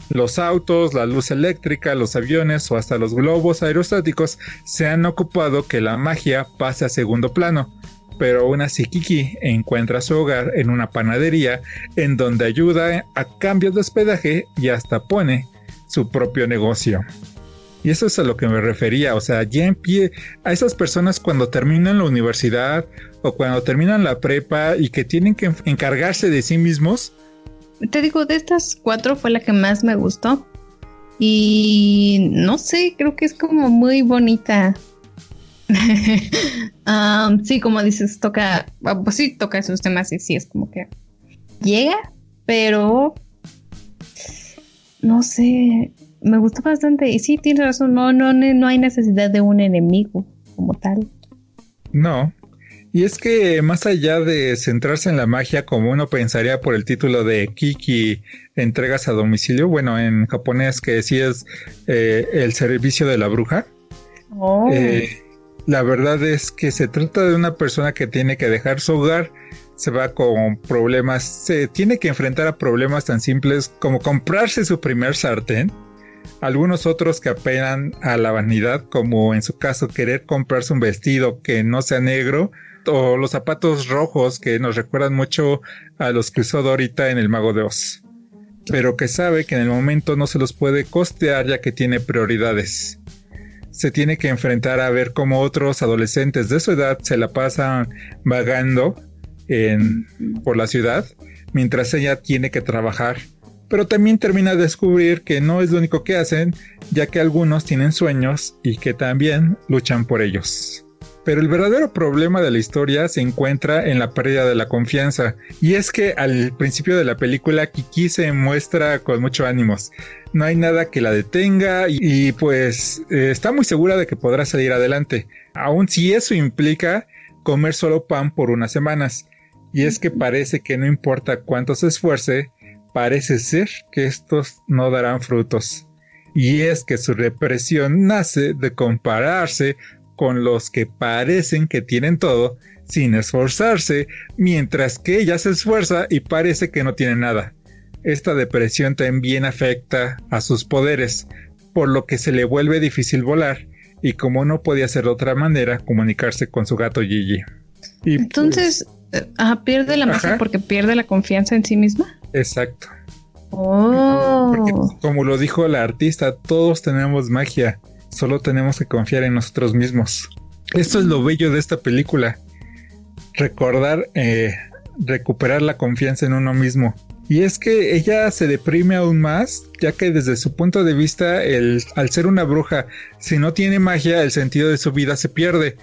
Los autos, la luz eléctrica, los aviones o hasta los globos aerostáticos se han ocupado que la magia pase a segundo plano, pero una Kiki encuentra su hogar en una panadería en donde ayuda a cambios de hospedaje y hasta pone su propio negocio. Y eso es a lo que me refería, o sea, ya en pie a esas personas cuando terminan la universidad o cuando terminan la prepa y que tienen que encargarse de sí mismos. Te digo, de estas cuatro fue la que más me gustó. Y no sé, creo que es como muy bonita. [LAUGHS] Um, sí, como dices, toca, ah, pues sí, toca esos temas y sí, es como que llega, pero no sé, me gustó bastante. Y sí, tienes razón, no, no, no hay necesidad de un enemigo como tal. No. Y es que más allá de centrarse en la magia como uno pensaría por el título de Kiki entregas a domicilio, bueno, en japonés que sí es eh, el servicio de la bruja. Oh. Eh, la verdad es que se trata de una persona que tiene que dejar su hogar, se va con problemas, se tiene que enfrentar a problemas tan simples como comprarse su primer sartén, algunos otros que apelan a la vanidad, como en su caso querer comprarse un vestido que no sea negro, o los zapatos rojos que nos recuerdan mucho a los que usó Dorita en El Mago de Oz, pero que sabe que en el momento no se los puede costear ya que tiene prioridades. Se tiene que enfrentar a ver cómo otros adolescentes de su edad se la pasan vagando en, por la ciudad, mientras ella tiene que trabajar pero también termina de descubrir que no es lo único que hacen, ya que algunos tienen sueños y que también luchan por ellos. Pero el verdadero problema de la historia se encuentra en la pérdida de la confianza, y es que al principio de la película Kiki se muestra con mucho ánimos. No hay nada que la detenga y, pues eh, está muy segura de que podrá salir adelante, aun si eso implica comer solo pan por unas semanas. Y es que parece que no importa cuánto se esfuerce, parece ser que estos no darán frutos. Y es que su represión nace de compararse con los que parecen que tienen todo sin esforzarse, mientras que ella se esfuerza y parece que no tiene nada. Esta depresión también afecta a sus poderes, por lo que se le vuelve difícil volar y como no podía ser de otra manera, comunicarse con su gato Gigi. Y Entonces, pues, pierde la magia porque pierde la confianza en sí misma. Exacto. Oh. como lo dijo la artista, todos tenemos magia, solo tenemos que confiar en nosotros mismos. Esto es lo bello de esta película. Recordar, eh, recuperar la confianza en uno mismo. Y es que ella se deprime aún más, ya que desde su punto de vista, el, al ser una bruja, si no tiene magia, el sentido de su vida se pierde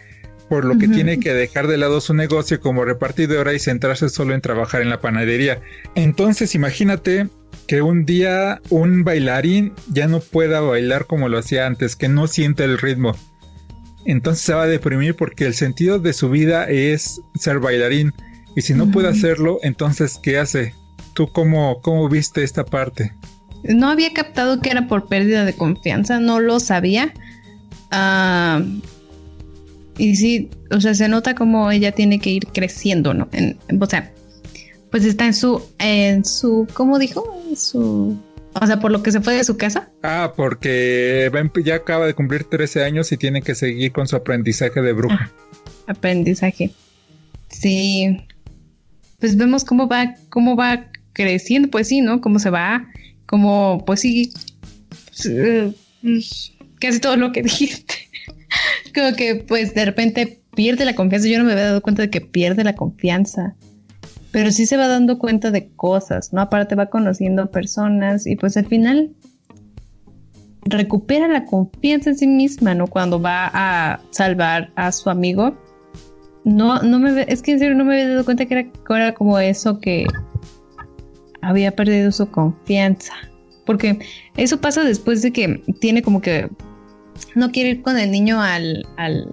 por lo que tiene que dejar de lado su negocio como repartidora y centrarse solo en trabajar en la panadería. Entonces imagínate que un día un bailarín ya no pueda bailar como lo hacía antes, que no siente el ritmo. Entonces se va a deprimir porque el sentido de su vida es ser bailarín. Y si no puede hacerlo, entonces ¿qué hace? ¿Tú cómo, cómo viste esta parte? No había captado que era por pérdida de confianza, no lo sabía. Ah... Y sí, o sea, se nota como ella tiene que ir creciendo, ¿no? o sea, pues está en su, en su, ¿cómo dijo? En su, o sea, por lo que se fue de su casa. Ah, porque ya acaba de cumplir 13 años y tiene que seguir con su aprendizaje de bruja. Ah, aprendizaje. Sí. Pues vemos cómo va, cómo va creciendo, pues sí, ¿no? Cómo se va, como, pues sí, pues, eh, pues, casi todo lo que [LAUGHS] dijiste como que pues de repente pierde la confianza. Yo no me había dado cuenta de que pierde la confianza. Pero sí se va dando cuenta de cosas, ¿no? Aparte va conociendo personas y pues al final recupera la confianza en sí misma, ¿no? Cuando va a salvar a su amigo. No, no me es que en serio no me había dado cuenta que era, como eso que había perdido su confianza. Porque eso pasa después de que tiene como que no quiere ir con el niño al, al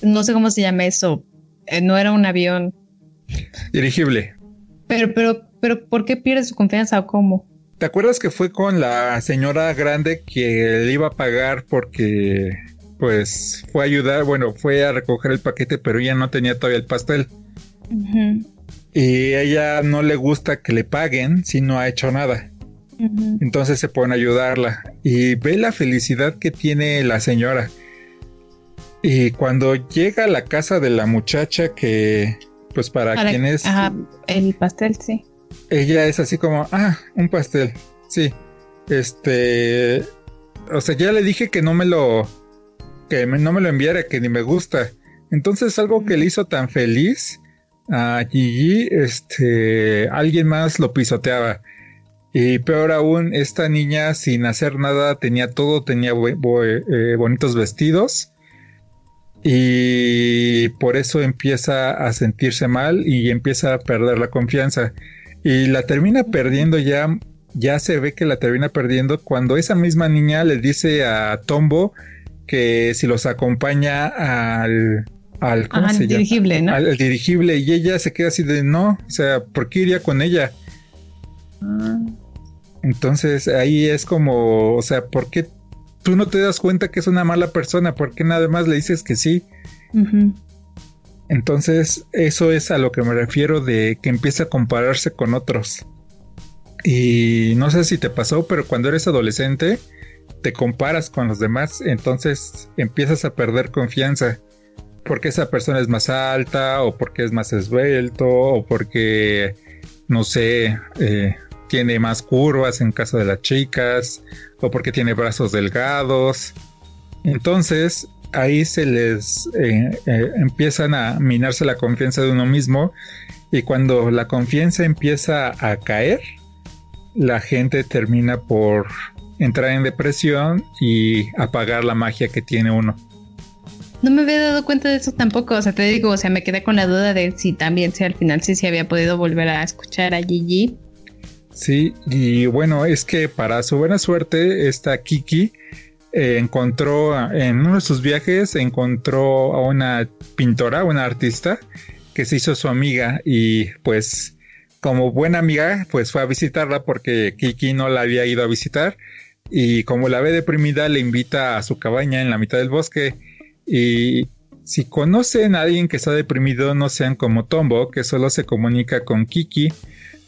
no sé cómo se llama eso, eh, no era un avión. Dirigible. Pero, pero, pero, ¿por qué pierde su confianza o cómo? ¿Te acuerdas que fue con la señora grande que le iba a pagar porque pues fue a ayudar, bueno, fue a recoger el paquete, pero ella no tenía todavía el pastel. Y ella no le gusta que le paguen si no ha hecho nada. Entonces se pone a ayudarla y ve la felicidad que tiene la señora. Y cuando llega a la casa de la muchacha que, pues para, quien es... el pastel, sí. Ella es así como, ah, un pastel, sí. Este, o sea, ya le dije que no me lo, que no me lo enviara, que ni me gusta. Entonces algo que le hizo tan feliz a Gigi, este, alguien más lo pisoteaba. Y peor aún, esta niña sin hacer nada tenía todo, tenía eh, bonitos vestidos. Y por eso empieza a sentirse mal y empieza a perder la confianza. Y la termina perdiendo ya, ya se ve que la termina perdiendo cuando esa misma niña le dice a Tombo que si los acompaña al, al, dirigible, ¿no? Al, dirigible y ella se queda así de no, o sea, ¿por qué iría con ella? Ah. Entonces ahí es como, o sea, ¿por qué tú no te das cuenta que es una mala persona? ¿Por qué nada más le dices que sí? Entonces eso es a lo que me refiero de que empieza a compararse con otros. Y no sé si te pasó, pero cuando eres adolescente te comparas con los demás, entonces empiezas a perder confianza. Porque esa persona es más alta, o porque es más esbelto, o porque, no sé, eh, tiene más curvas en caso de las chicas o porque tiene brazos delgados. Entonces ahí se les eh, eh, empiezan a minarse la confianza de uno mismo y cuando la confianza empieza a caer, la gente termina por entrar en depresión y apagar la magia que tiene uno. No me había dado cuenta de eso tampoco, o sea, te digo, o sea, me quedé con la duda de si también, si al final sí se había podido volver a escuchar a Gigi, Sí, y bueno, es que para su buena suerte, esta Kiki eh, encontró en uno de sus viajes, encontró a una pintora, una artista, que se hizo su amiga y pues como buena amiga, pues fue a visitarla porque Kiki no la había ido a visitar y como la ve deprimida, le invita a su cabaña en la mitad del bosque y si conocen a alguien que está deprimido, no sean como Tombo, que solo se comunica con Kiki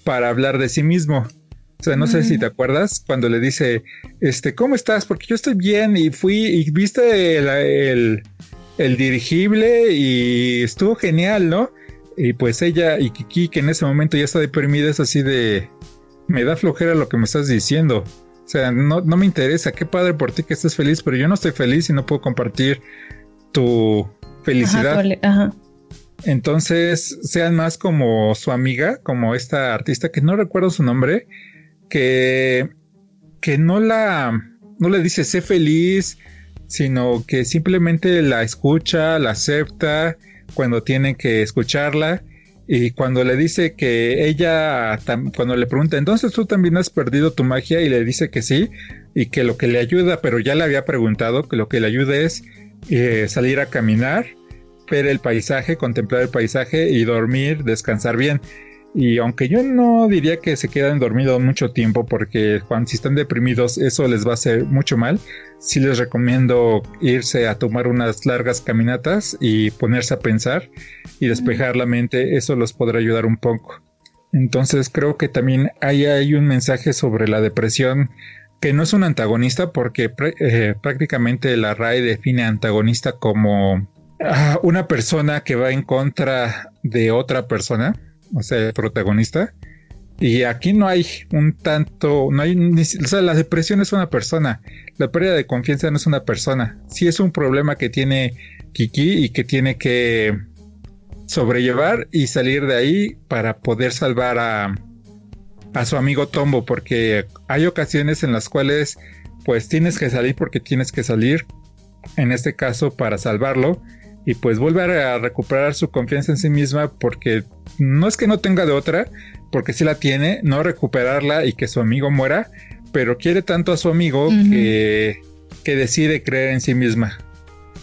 para hablar de sí mismo. O sea, no sé si te acuerdas cuando le dice, este, ¿cómo estás? Porque yo estoy bien y fui y viste el, el, dirigible y estuvo genial, ¿no? Y pues ella y Kiki, que en ese momento ya está deprimida, es así de, me da flojera lo que me estás diciendo. O sea, no, no me interesa, qué padre por ti que estés feliz, pero yo no estoy feliz y no puedo compartir tu felicidad. ajá. Entonces, sean más como su amiga, como esta artista que no recuerdo su nombre, que, que no la, no le dice sé feliz, sino que simplemente la escucha, la acepta cuando tiene que escucharla. Y cuando le dice que ella, cuando le pregunta, entonces tú también has perdido tu magia y le dice que sí, y que lo que le ayuda, pero ya le había preguntado, que lo que le ayuda es eh, salir a caminar ver el paisaje, contemplar el paisaje y dormir, descansar bien. Y aunque yo no diría que se quedan dormidos mucho tiempo porque cuando si están deprimidos eso les va a hacer mucho mal, sí les recomiendo irse a tomar unas largas caminatas y ponerse a pensar y despejar la mente, eso los podrá ayudar un poco. Entonces creo que también ahí hay un mensaje sobre la depresión que no es un antagonista porque eh, prácticamente la RAE define antagonista como una persona que va en contra de otra persona, o sea, el protagonista. Y aquí no hay un tanto, no hay, o sea, la depresión es una persona, la pérdida de confianza no es una persona. Sí es un problema que tiene Kiki y que tiene que sobrellevar y salir de ahí para poder salvar a, a su amigo Tombo, porque hay ocasiones en las cuales pues tienes que salir porque tienes que salir, en este caso para salvarlo, y pues vuelve a recuperar su confianza en sí misma porque no es que no tenga de otra, porque sí la tiene, no recuperarla y que su amigo muera, pero quiere tanto a su amigo que, que decide creer en sí misma.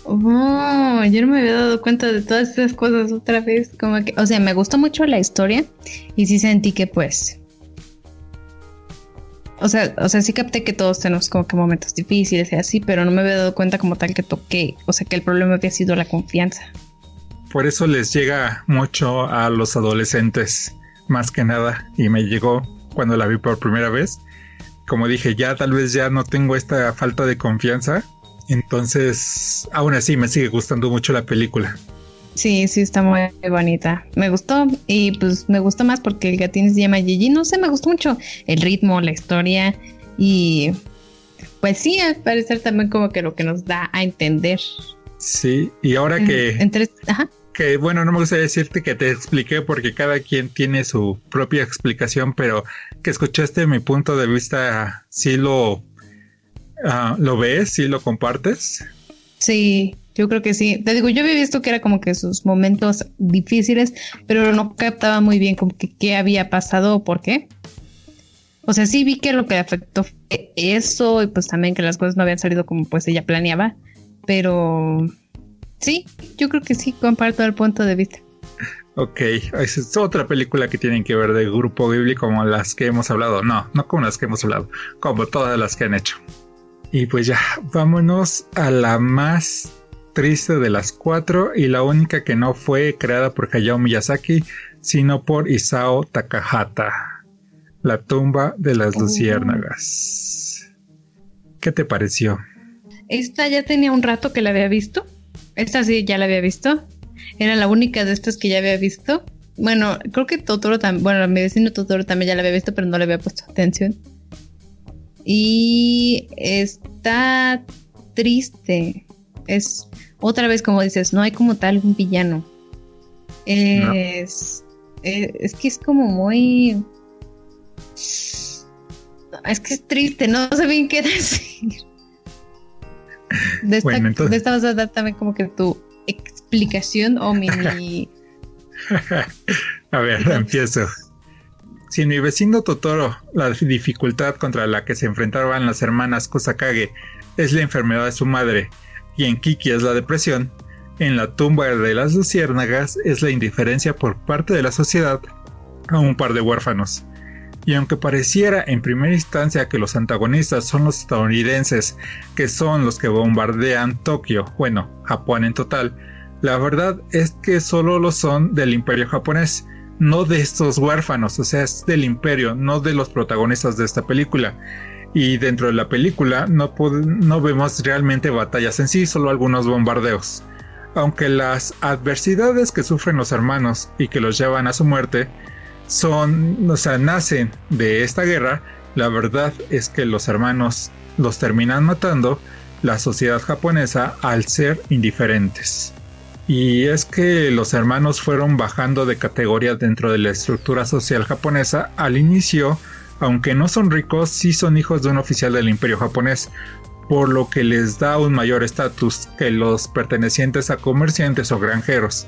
Oh, yo no me había dado cuenta de todas esas cosas otra vez. Como que, o sea, me gustó mucho la historia y sí sentí que pues o sea, o sea, sí capté que todos tenemos como que momentos difíciles y así, pero no me había dado cuenta como tal que toqué, o sea, que el problema había sido la confianza. Por eso les llega mucho a los adolescentes, más que nada, y me llegó cuando la vi por primera vez. Como dije, ya tal vez ya no tengo esta falta de confianza, entonces aún así me sigue gustando mucho la película. Sí, sí, está muy bonita. Me gustó y pues me gusta más porque el gatín se llama Gigi. No sé, me gustó mucho el ritmo, la historia y pues sí, al parecer también como que lo que nos da a entender. Sí, y ahora que... Entre, ajá. Que bueno, no me gusta decirte que te expliqué porque cada quien tiene su propia explicación, pero que escuchaste mi punto de vista, sí lo, uh, lo ves, sí lo compartes. Sí, yo creo que sí. Te digo, yo había visto que era como que sus momentos difíciles, pero no captaba muy bien como que qué había pasado o por qué. O sea, sí vi que lo que afectó fue eso y pues también que las cosas no habían salido como pues ella planeaba, pero sí, yo creo que sí comparto el punto de vista. Ok, es otra película que tienen que ver de Grupo Ghibli como las que hemos hablado. No, no como las que hemos hablado, como todas las que han hecho. Y pues ya, vámonos a la más triste de las cuatro y la única que no fue creada por Hayao Miyazaki, sino por Isao Takahata. La tumba de las oh. luciérnagas. ¿Qué te pareció? Esta ya tenía un rato que la había visto. Esta sí ya la había visto. Era la única de estas que ya había visto. Bueno, creo que Totoro también. Bueno, mi vecino Totoro también ya la había visto, pero no le había puesto atención. Y está triste. Es otra vez, como dices, no hay como tal un villano. Es, eh, es, que es como muy. Es que es triste, no sé bien qué [LAUGHS] decir. De esta, vas a dar también como que tu explicación o mi. [LAUGHS] a ver, empiezo. Si mi vecino Totoro, la dificultad contra la que se enfrentaban las hermanas Kusakage es la enfermedad de su madre y en Kiki es la depresión, en la tumba de las luciérnagas es la indiferencia por parte de la sociedad a un par de huérfanos. Y aunque pareciera en primera instancia que los antagonistas son los estadounidenses, que son los que bombardean Tokio, bueno, Japón en total, la verdad es que solo lo son del imperio japonés, no de estos huérfanos, o sea, es del imperio, no de los protagonistas de esta película y dentro de la película no, no vemos realmente batallas en sí, solo algunos bombardeos. Aunque las adversidades que sufren los hermanos y que los llevan a su muerte son, o sea, nacen de esta guerra, la verdad es que los hermanos los terminan matando la sociedad japonesa al ser indiferentes. Y es que los hermanos fueron bajando de categoría dentro de la estructura social japonesa al inicio aunque no son ricos, sí son hijos de un oficial del imperio japonés, por lo que les da un mayor estatus que los pertenecientes a comerciantes o granjeros,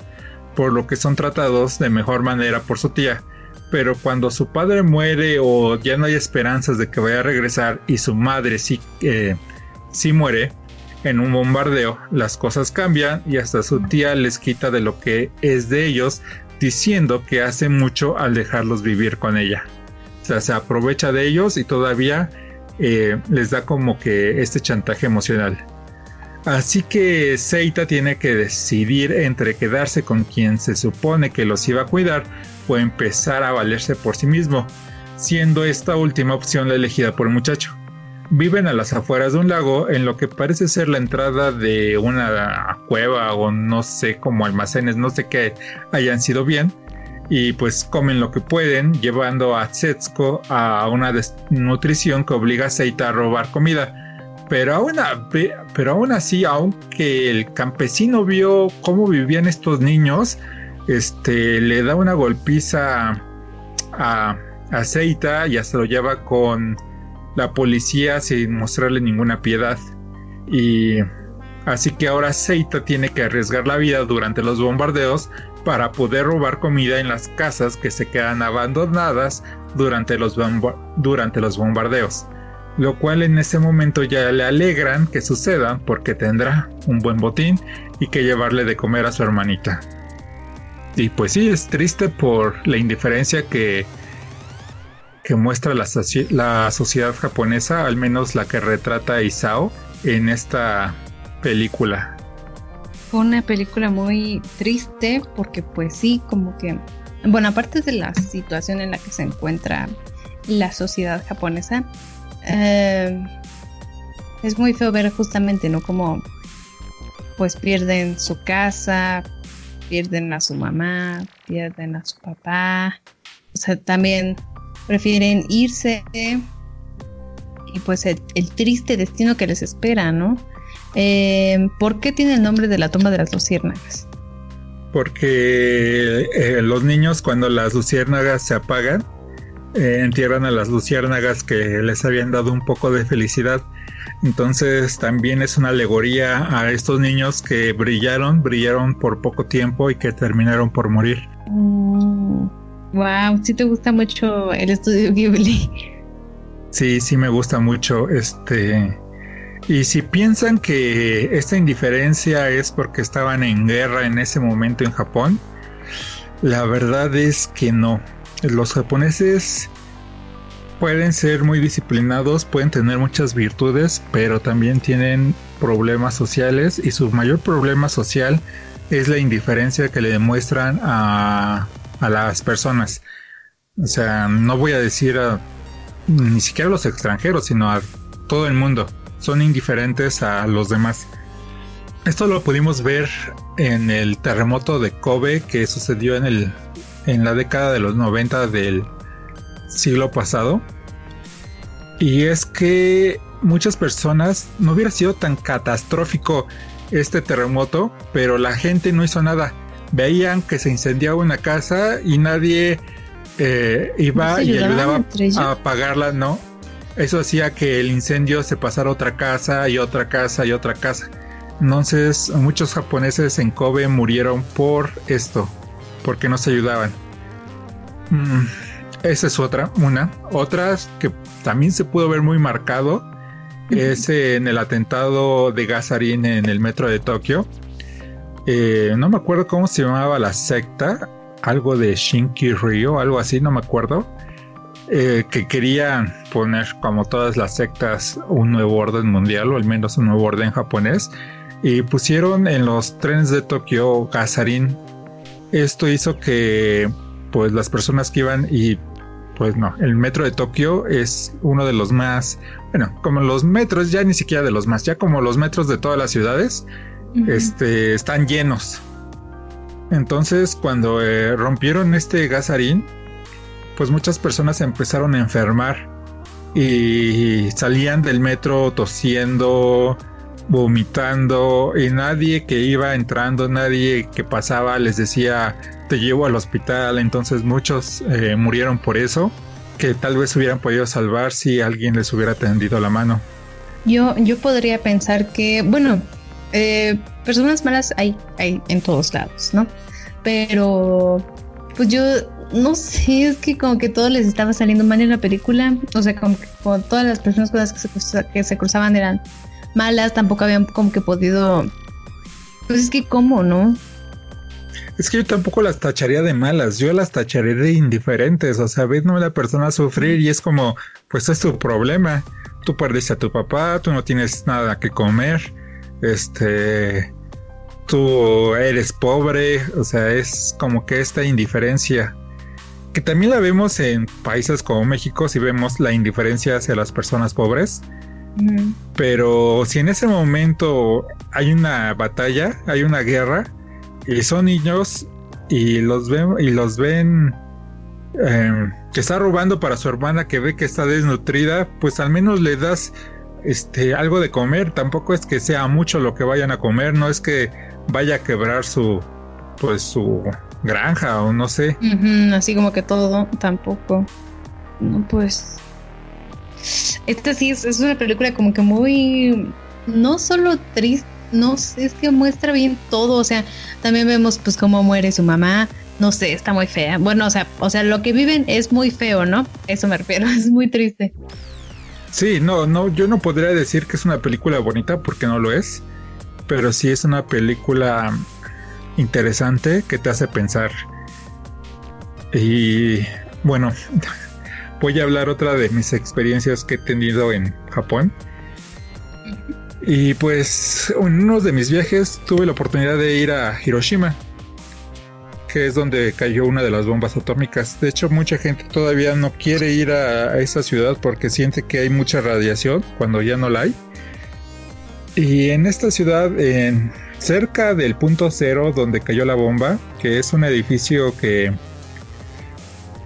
por lo que son tratados de mejor manera por su tía. Pero cuando su padre muere o ya no hay esperanzas de que vaya a regresar y su madre sí, eh, sí muere en un bombardeo, las cosas cambian y hasta su tía les quita de lo que es de ellos, diciendo que hace mucho al dejarlos vivir con ella. Se aprovecha de ellos y todavía eh, les da como que este chantaje emocional. Así que Seita tiene que decidir entre quedarse con quien se supone que los iba a cuidar o empezar a valerse por sí mismo, siendo esta última opción la elegida por el muchacho. Viven a las afueras de un lago en lo que parece ser la entrada de una cueva o no sé como almacenes, no sé qué hayan sido bien, y pues comen lo que pueden, llevando a Setsuko a una desnutrición que obliga a Seita a robar comida. Pero aún, pero aún así, aunque el campesino vio cómo vivían estos niños, este, le da una golpiza a, a Seita y hasta lo lleva con la policía sin mostrarle ninguna piedad. Y así que ahora Seita tiene que arriesgar la vida durante los bombardeos para poder robar comida en las casas que se quedan abandonadas durante los, durante los bombardeos, lo cual en ese momento ya le alegran que suceda porque tendrá un buen botín y que llevarle de comer a su hermanita. Y pues sí, es triste por la indiferencia que, que muestra la, la sociedad japonesa, al menos la que retrata Isao en esta película. Fue una película muy triste porque pues sí, como que, bueno, aparte de la situación en la que se encuentra la sociedad japonesa, eh, es muy feo ver justamente, ¿no? Como pues pierden su casa, pierden a su mamá, pierden a su papá, o sea, también prefieren irse y pues el, triste destino que les espera, ¿no? Eh, ¿Por qué tiene el nombre de la tumba de las luciérnagas? Porque eh, los niños cuando las luciérnagas se apagan, eh, entierran a las luciérnagas que les habían dado un poco de felicidad. Entonces también es una alegoría a estos niños que brillaron, brillaron por poco tiempo y que terminaron por morir. wow, mm, sí te gusta mucho el estudio Ghibli. Sí, sí me gusta mucho. Este. Y si piensan que esta indiferencia es porque estaban en guerra en ese momento en Japón, la verdad es que no los japoneses pueden ser muy disciplinados, pueden tener muchas virtudes, pero también tienen problemas sociales y su mayor problema social es la indiferencia que le demuestran a, las personas. O sea, no voy a decir a, ni siquiera a los extranjeros, sino a todo el mundo. Son indiferentes a los demás. Esto lo pudimos ver en el terremoto de Kobe que sucedió en el en la década de los 90 del siglo pasado. Y es que muchas personas no hubiera sido tan catastrófico este terremoto, pero la gente no hizo nada. Veían que se incendiaba una casa y nadie eh, iba y ayudaba a apagarla, no. Eso hacía que el incendio se pasara a otra casa y otra casa y otra casa. Entonces muchos japoneses en Kobe murieron por esto porque no se ayudaban. Mm, esa es otra, una. Otra que también se pudo ver muy marcado es en el atentado de Gazarin en el metro de Tokio. Eh, no me acuerdo cómo se llamaba la secta, algo de Shinki Ryo, algo así, no me acuerdo. Eh, que querían poner, como todas las sectas, un nuevo orden mundial, o al menos un nuevo orden japonés, y pusieron en los trenes de Tokio Gazarin esto hizo que pues las personas que iban y pues no, el metro de Tokio es uno de los más, bueno, como los metros ya ni siquiera de los más, ya como los metros de todas las ciudades, este, están llenos. Entonces, cuando eh, rompieron este gasarín, pues muchas personas empezaron a enfermar y salían del metro tosiendo, vomitando y nadie que iba entrando, nadie que pasaba les decía te llevo al hospital, entonces muchos eh, murieron por eso, que tal vez hubieran podido salvar si alguien les hubiera tendido la mano. Yo, yo podría pensar que, bueno, eh, personas malas hay, hay en todos lados, ¿no? Pero, pues yo no sé, es que como que todo les estaba saliendo mal en la película, o sea, como que todas las personas con las que se, que se cruzaban eran malas, tampoco habían como que podido... Pues es que cómo, ¿no? Es que yo tampoco las tacharía de malas, yo las tacharía de indiferentes, o sea, ves a una persona sufrir y es como, pues es tu problema, tú perdiste a tu papá, tú no tienes nada que comer, este, tú eres pobre, o sea, es como que esta indiferencia, que también la vemos en países como México, si vemos la indiferencia hacia las personas pobres, pero si en ese momento hay una batalla, hay una guerra, y son niños y los ven, y los ven em, que está robando para su hermana que ve que está desnutrida, pues al menos le das este algo de comer. Tampoco es que sea mucho lo que vayan a comer, no es que vaya a quebrar su pues su granja o no sé. así como que todo tampoco. No, pues esta sí es, una película como que muy, no solo triste, no sé, es que muestra bien todo, o sea, también vemos pues cómo muere su mamá, no sé, está muy fea. Bueno, o sea, o sea, lo que viven es muy feo, ¿no? Eso me refiero, [LAUGHS] es muy triste. Sí, no, no, yo no podría decir que es una película bonita porque no lo es, pero sí es una película interesante que te hace pensar. Y bueno, [LAUGHS] voy a hablar otra de mis experiencias que he tenido en Japón. Y pues en uno de mis viajes tuve la oportunidad de ir a Hiroshima, que es donde cayó una de las bombas atómicas. De hecho, mucha gente todavía no quiere ir a, esa ciudad porque siente que hay mucha radiación cuando ya no la hay. Y en esta ciudad, en, cerca del punto cero donde cayó la bomba, que es un edificio que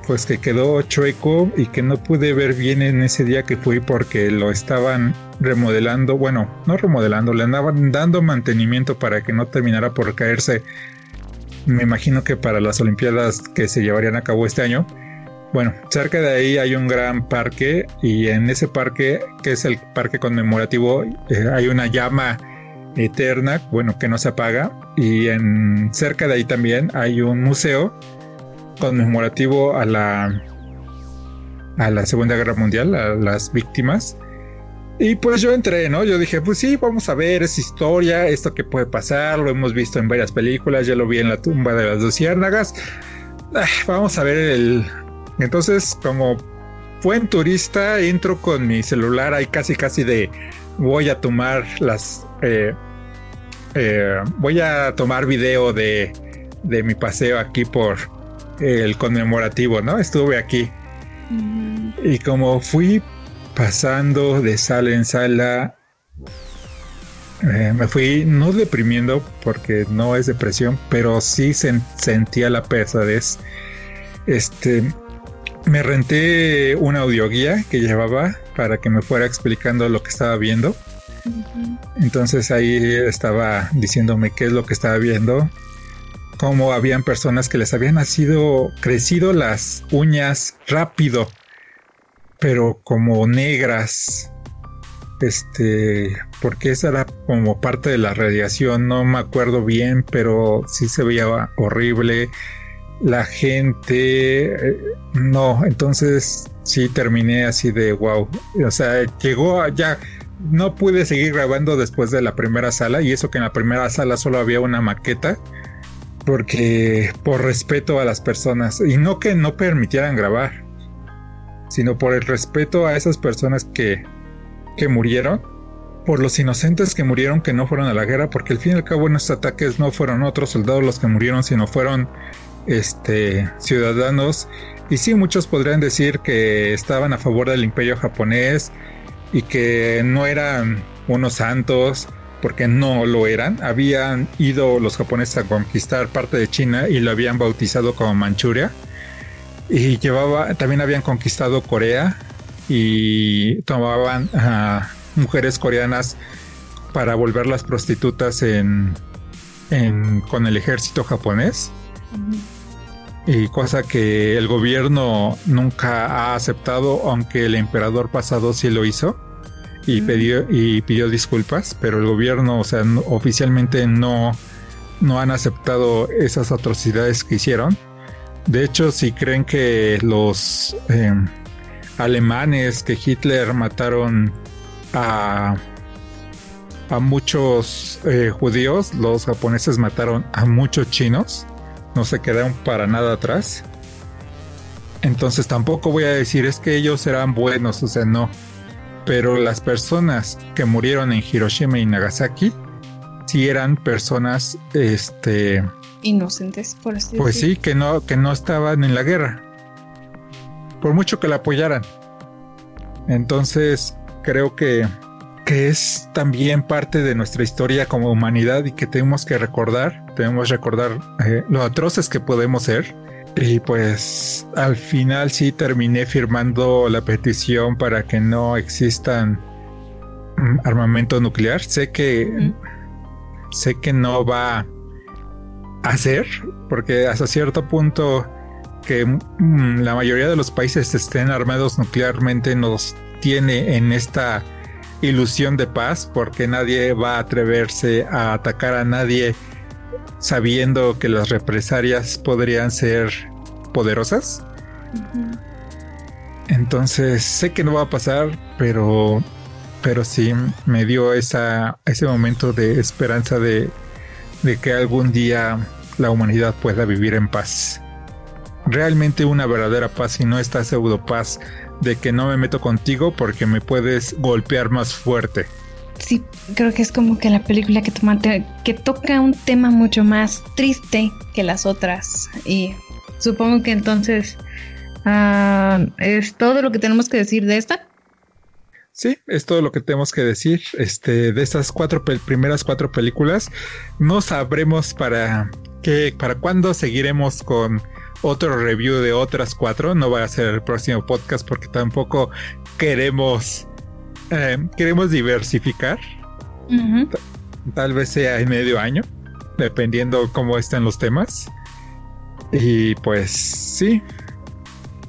pues que quedó chueco y que no pude ver bien en ese día que fui porque lo estaban remodelando, bueno, no remodelando, le andaban dando mantenimiento para que no terminara por caerse. Me imagino que para las Olimpiadas que se llevarían a cabo este año. Bueno, cerca de ahí hay un gran parque y en ese parque, que es el parque conmemorativo, eh, hay una llama eterna, bueno, que no se apaga. Y en cerca de ahí también hay un museo conmemorativo a la a la Segunda Guerra Mundial, a las víctimas. Y pues yo entré, ¿no? Yo dije, pues sí, vamos a ver, es historia, esto que puede pasar, lo hemos visto en varias películas, ya lo vi en la tumba de las luciérnagas. Ah, vamos a ver el... Entonces, como buen turista, entro con mi celular ahí casi casi de voy a tomar las... Eh, eh, voy a tomar video de, de mi paseo aquí por, el conmemorativo, ¿no? Estuve aquí. Y como fui pasando de sala en sala, eh, me fui no deprimiendo porque no es depresión, pero sí sentía la pesadez. Este, me renté una audioguía que llevaba para que me fuera explicando lo que estaba viendo. Entonces ahí estaba diciéndome qué es lo que estaba viendo como habían personas que les habían nacido, crecido las uñas rápido, pero como negras. Este, porque esa era como parte de la radiación, no me acuerdo bien, pero sí se veía horrible. La gente, eh, no, entonces sí terminé así de wow. O sea, llegó ya, no pude seguir grabando después de la primera sala, y eso que en la primera sala solo había una maqueta porque por respeto a las personas y no que no permitieran grabar, sino por el respeto a esas personas que, que murieron, por los inocentes que murieron que no fueron a la guerra, porque al fin y al cabo en estos ataques no fueron otros soldados los que murieron, sino fueron este, ciudadanos. Y sí, muchos podrían decir que estaban a favor del imperio japonés y que no eran unos santos porque no lo eran. Habían ido los japoneses a conquistar parte de China y lo habían bautizado como Manchuria. Y llevaba, también habían conquistado Corea y tomaban a mujeres coreanas para volverlas prostitutas en, con el ejército japonés. Y cosa que el gobierno nunca ha aceptado, aunque el emperador pasado sí lo hizo y pidió, y pidió disculpas, pero el gobierno, o sea, oficialmente no, no han aceptado esas atrocidades que hicieron. De hecho, si creen que los em, alemanes, que Hitler mataron a, a muchos eh, judíos, los japoneses mataron a muchos chinos, no se quedaron para nada atrás. Entonces tampoco voy a decir es que ellos eran buenos, o sea, no. Pero las personas que murieron en Hiroshima y Nagasaki sí eran personas este inocentes por así pues sí que no que no estaban en la guerra. Por mucho que la apoyaran. Entonces creo que que es también parte de nuestra historia como humanidad y que tenemos que recordar tenemos que recordar eh, lo atroces que podemos ser y pues al final sí terminé firmando la petición para que no existan mm, armamento nuclear. Sé que sé que no va a ser, porque hasta cierto punto que mm, la mayoría de los países estén armados nuclearmente nos tiene en esta ilusión de paz, porque nadie va a atreverse a atacar a nadie sabiendo que las represalias podrían ser poderosas. Entonces sé que no va a pasar, pero, pero sí me dio esa, ese momento de esperanza de, de que algún día la humanidad pueda vivir en paz. realmente una verdadera paz y no esta pseudo paz de que no me meto contigo porque me puedes golpear más fuerte. Sí, creo que es como que la película que, toma, que toca un tema mucho más triste que las otras. Y supongo que entonces uh, es todo lo que tenemos que decir de esta. Sí, es todo lo que tenemos que decir. Este, de estas cuatro primeras cuatro películas, no sabremos para qué, para cuándo seguiremos con otro review de otras cuatro. No va a ser el próximo podcast porque tampoco queremos eh, queremos diversificar. Tal vez sea en medio año, dependiendo cómo estén los temas. Y pues sí.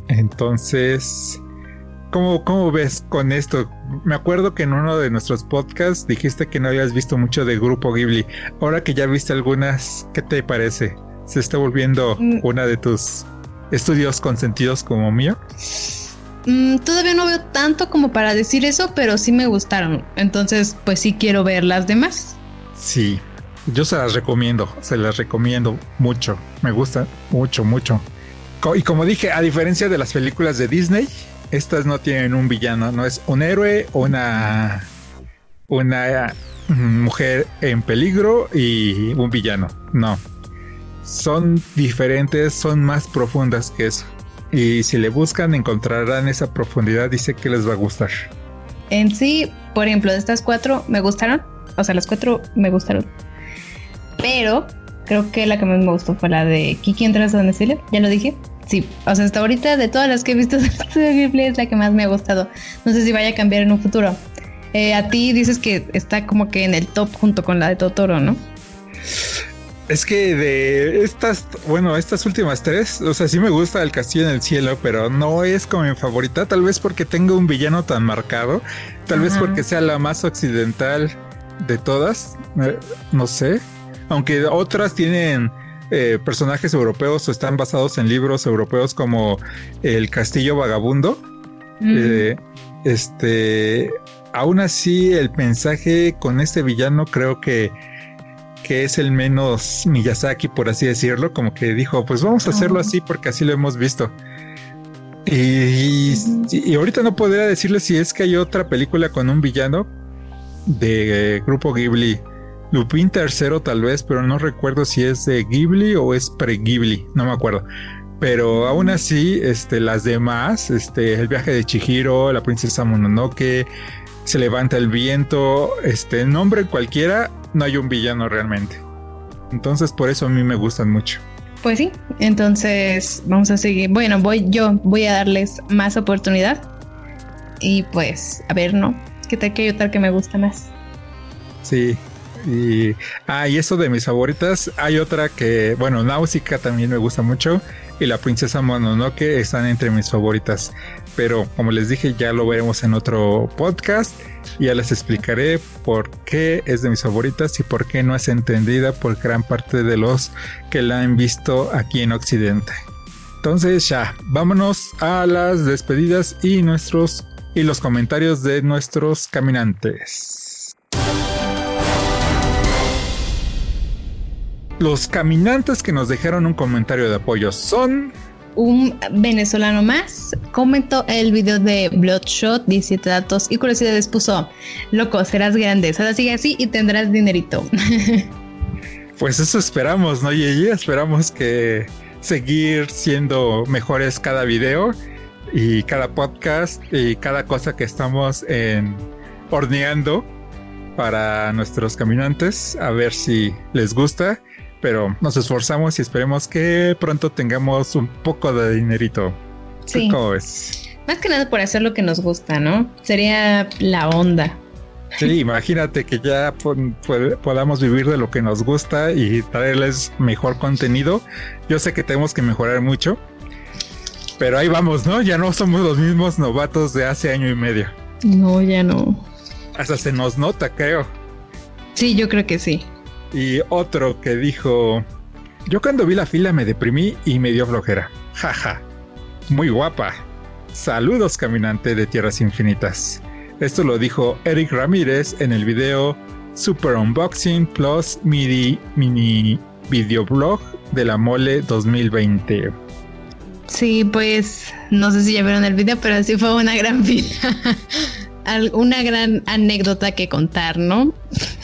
Entonces, ¿cómo, ¿cómo ves con esto? Me acuerdo que en uno de nuestros podcasts dijiste que no habías visto mucho de Grupo Ghibli. Ahora que ya viste algunas, ¿qué te parece? ¿Se está volviendo mm. una de tus estudios consentidos como mío? Mm, todavía no veo tanto como para decir eso, pero sí me gustaron. Entonces, pues sí quiero ver las demás. Sí, yo se las recomiendo, se las recomiendo mucho. Me gusta mucho, mucho. Y como dije, a diferencia de las películas de Disney, estas no tienen un villano, no es un héroe una, una mm, mujer en peligro y un villano. No. Son diferentes, son más profundas que eso. Y si le buscan, encontrarán esa profundidad. Dice que les va a gustar. En sí, por ejemplo, de estas cuatro me gustaron. O sea, las cuatro me gustaron. Pero creo que la que más me gustó fue la de Kiki entras a domicilio. Ya lo dije. Sí, o sea, hasta ahorita de todas las que he visto [LAUGHS] de es la que más me ha gustado. No sé si vaya a cambiar en un futuro. Eh, a ti dices que está como que en el top junto con la de Totoro, ¿no? Es que de estas, bueno, estas últimas tres, o sea, sí me gusta El Castillo en el Cielo, pero no es como mi favorita, tal vez porque tengo un villano tan marcado, tal vez porque sea la más occidental de todas, eh, no sé, aunque otras tienen eh, personajes europeos o están basados en libros europeos como El Castillo Vagabundo. Eh, este, aún así, el mensaje con este villano creo que que es el menos Miyazaki, por así decirlo, como que dijo, pues vamos a hacerlo así porque así lo hemos visto. Y, ahorita no podría decirle si es que hay otra película con un villano de Grupo Ghibli. Lupin tercero tal vez, pero no recuerdo si es de Ghibli o es pre-Ghibli, no me acuerdo. Pero aún así, este, las demás, este, el viaje de Chihiro, la princesa Mononoke, se levanta el viento, este, nombre cualquiera, no hay un villano realmente. Entonces por eso a mí me gustan mucho. Pues sí, entonces vamos a seguir. Bueno, voy yo, voy a darles más oportunidad. Y pues, a ver, ¿no? ¿Qué tal que hay otra que me gusta más? Sí. Y, ah, y eso de mis favoritas, hay otra que, bueno, Náusica también me gusta mucho y la princesa Mononoke están entre mis favoritas. Pero como les dije, ya lo veremos en otro podcast. Ya les explicaré por qué es de mis favoritas y por qué no es entendida por gran parte de los que la han visto aquí en Occidente. Entonces ya, vámonos a las despedidas y nuestros y los comentarios de nuestros caminantes. Los caminantes que nos dejaron un comentario de apoyo son un venezolano más comentó el video de Bloodshot, 17 datos y curiosidades puso, loco, serás grande, ahora sigue así y tendrás dinerito. [LAUGHS] pues eso esperamos, ¿no? Y esperamos que seguir siendo mejores cada video y cada podcast y cada cosa que estamos en horneando para nuestros caminantes, a ver si les gusta pero nos esforzamos y esperemos que pronto tengamos un poco de dinerito. Sí. ¿Cómo ves? Más que nada por hacer lo que nos gusta, ¿no? Sería la onda. Sí, [LAUGHS] imagínate que ya podamos vivir de lo que nos gusta y traerles mejor contenido. Yo sé que tenemos que mejorar mucho, pero ahí vamos, ¿no? Ya no somos los mismos novatos de hace año y medio. No, ya no. Hasta se nos nota, creo. Sí, yo creo que sí. Y otro que dijo, yo cuando vi la fila me deprimí y me dio flojera. [LAUGHS] Jaja. Muy guapa. Saludos caminante de Tierras Infinitas. Esto lo dijo Eric Ramírez en el video Super Unboxing Plus MIDI Mini Videoblog de la Mole 2020. Sí, pues no sé si ya vieron el video, pero sí fue una gran [LAUGHS] vida. una gran anécdota que contar, ¿no?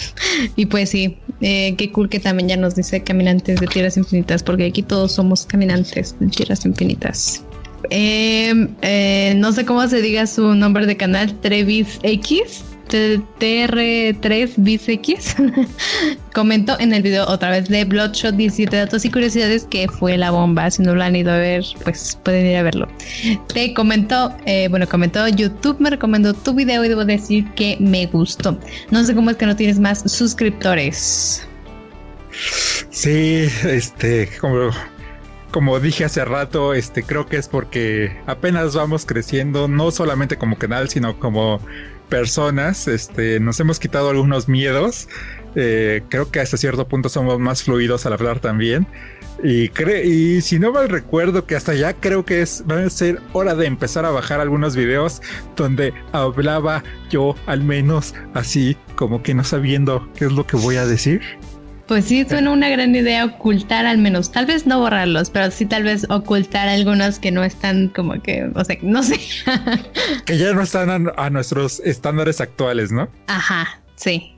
[LAUGHS] y pues sí, eh, qué cool que también ya nos dice caminantes de tierras infinitas, porque aquí todos somos caminantes de tierras infinitas. Em, eh, no sé cómo se diga su nombre de canal, Trevis X. TR3 BisX [LAUGHS] comentó en el video otra vez de Bloodshot 17 datos y curiosidades que fue la bomba. Si no lo han ido a ver, pues pueden ir a verlo. Te comentó, eh, bueno, comentó YouTube, me recomendó tu video y debo decir que me gustó. No sé cómo es que no tienes más suscriptores. Sí, este, como como dije hace rato, este creo que es porque apenas vamos creciendo, no solamente como canal, sino como personas, este, nos hemos quitado algunos miedos. Eh, creo que hasta cierto punto somos más fluidos al hablar también. Y, y si no mal recuerdo que hasta ya creo que es, va a ser hora de empezar a bajar algunos videos donde hablaba yo al menos así como que no sabiendo qué es lo que voy a decir. Pues sí, suena una gran idea ocultar al menos, tal vez no borrarlos, pero sí tal vez ocultar algunos que no están como que, o sea, no sé. que ya no están a, nuestros estándares actuales, ¿no? Ajá, sí.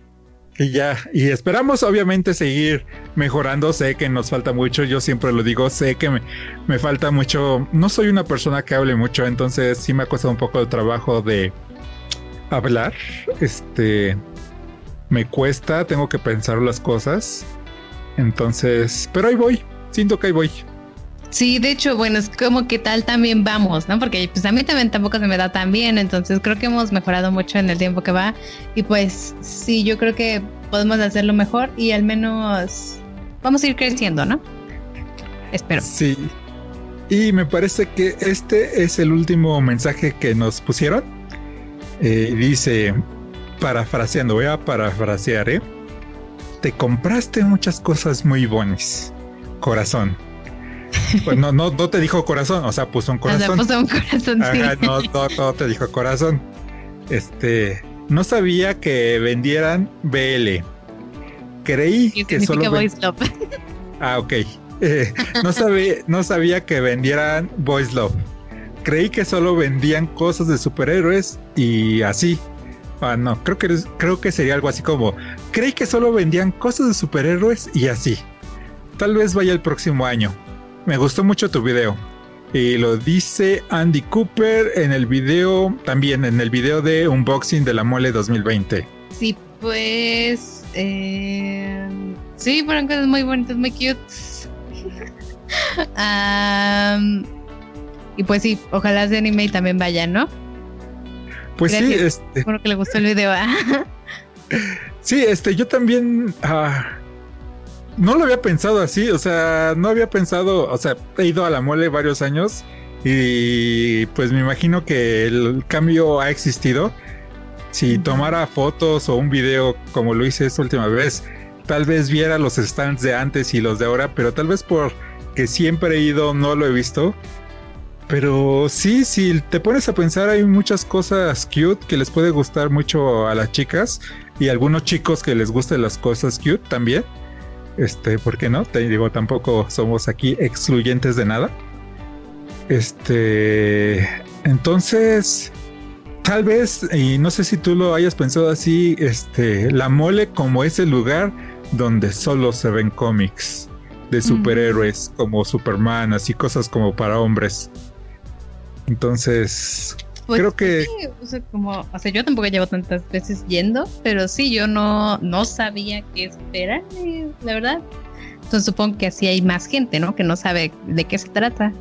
Y ya, y esperamos obviamente seguir mejorando, sé que nos falta mucho, yo siempre lo digo, sé que me, me falta mucho, no soy una persona que hable mucho, entonces sí me ha costado un poco el trabajo de hablar, este, me cuesta, tengo que pensar las cosas. Entonces, pero ahí voy, siento que ahí voy. Sí, de hecho, bueno, es como que tal también vamos, ¿no? Porque pues a mí también tampoco se me da tan bien, entonces creo que hemos mejorado mucho en el tiempo que va y pues sí, yo creo que podemos hacerlo mejor y al menos vamos a ir creciendo, ¿no? Espero. Sí. Y me parece que este es el último mensaje que nos pusieron. Eh, dice, parafraseando, voy a parafrasear, ¿eh? Te compraste muchas cosas muy buenas. Corazón. Pues no, no, no te dijo corazón, o sea, puso un [LAUGHS] corazón. puso un corazón, sí. no, no, te dijo corazón. Este, no sabía que vendieran BL. Creí que solo. Voice Love? [LAUGHS] Ah, ok. Eh, no, sabía, no sabía que vendieran Voice Love. Creí que solo vendían cosas de superhéroes y así. Ah, no, creo que, creo que sería algo así como, creí que solo vendían cosas de superhéroes y así. Tal vez vaya el próximo año. Me gustó mucho tu video. Y lo dice Andy Cooper en el video, también en el video de unboxing de la mole 2020. Sí, pues... Eh, sí, fueron cosas muy bonitas, muy cute. [LAUGHS] y pues sí, ojalá ese anime también vaya, ¿no? Pues sí, este. Bueno que le gustó el video. ¿ah? [LAUGHS] sí, este, yo también. Ah, no lo había pensado así, o sea, no había pensado, o sea, he ido a la mole varios años y pues me imagino que el cambio ha existido. Si tomara fotos o un video como lo hice esta última vez, tal vez viera los stands de antes y los de ahora, pero tal vez porque siempre he ido no lo he visto. Pero sí, si te pones a pensar, hay muchas cosas cute que les puede gustar mucho a las chicas y a algunos chicos que les gusten las cosas cute también. Este, ¿por qué no? Te digo, tampoco somos aquí excluyentes de nada. Este, entonces, tal vez, y no sé si tú lo hayas pensado así, este, la mole como ese lugar donde solo se ven cómics de superhéroes como Superman, así cosas como para hombres. Entonces, pues creo que... o, sea, como, o sea, yo tampoco llevo tantas veces yendo, pero sí, yo no, no sabía qué esperar, la verdad. Entonces supongo que así hay más gente, ¿no? Que no sabe de qué se trata.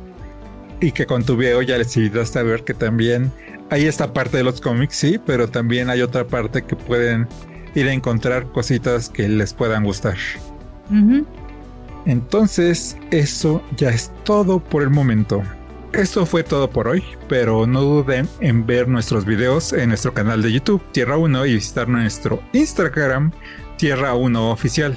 Y que con tu video ya les ayudaste a ver que también hay esta parte de los cómics, sí, pero también hay otra parte que pueden ir a encontrar cositas que les puedan gustar. Entonces, eso ya es todo por el momento. Esto fue todo por hoy, pero no duden en ver nuestros videos en nuestro canal de YouTube Tierra 1 y visitar nuestro Instagram Tierra 1 Oficial.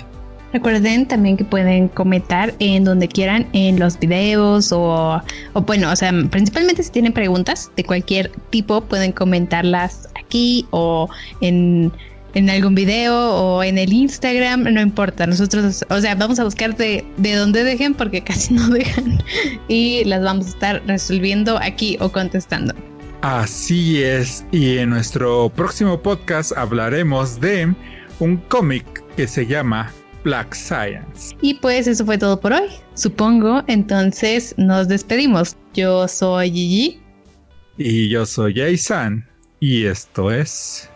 Recuerden también que pueden comentar en donde quieran en los videos o, o, bueno, o sea, principalmente si tienen preguntas de cualquier tipo pueden comentarlas aquí o en en algún video o en el Instagram, no importa. Nosotros, o sea, vamos a buscar de, de dónde dejen porque [LAUGHS] casi no dejan y las vamos a estar resolviendo aquí o contestando. Así es, y en nuestro próximo podcast hablaremos de un cómic que se llama Black Science. Y pues eso fue todo por hoy, supongo. Entonces nos despedimos. Yo soy Gigi. Y yo soy Jason. Y esto es...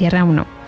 Tierra 1.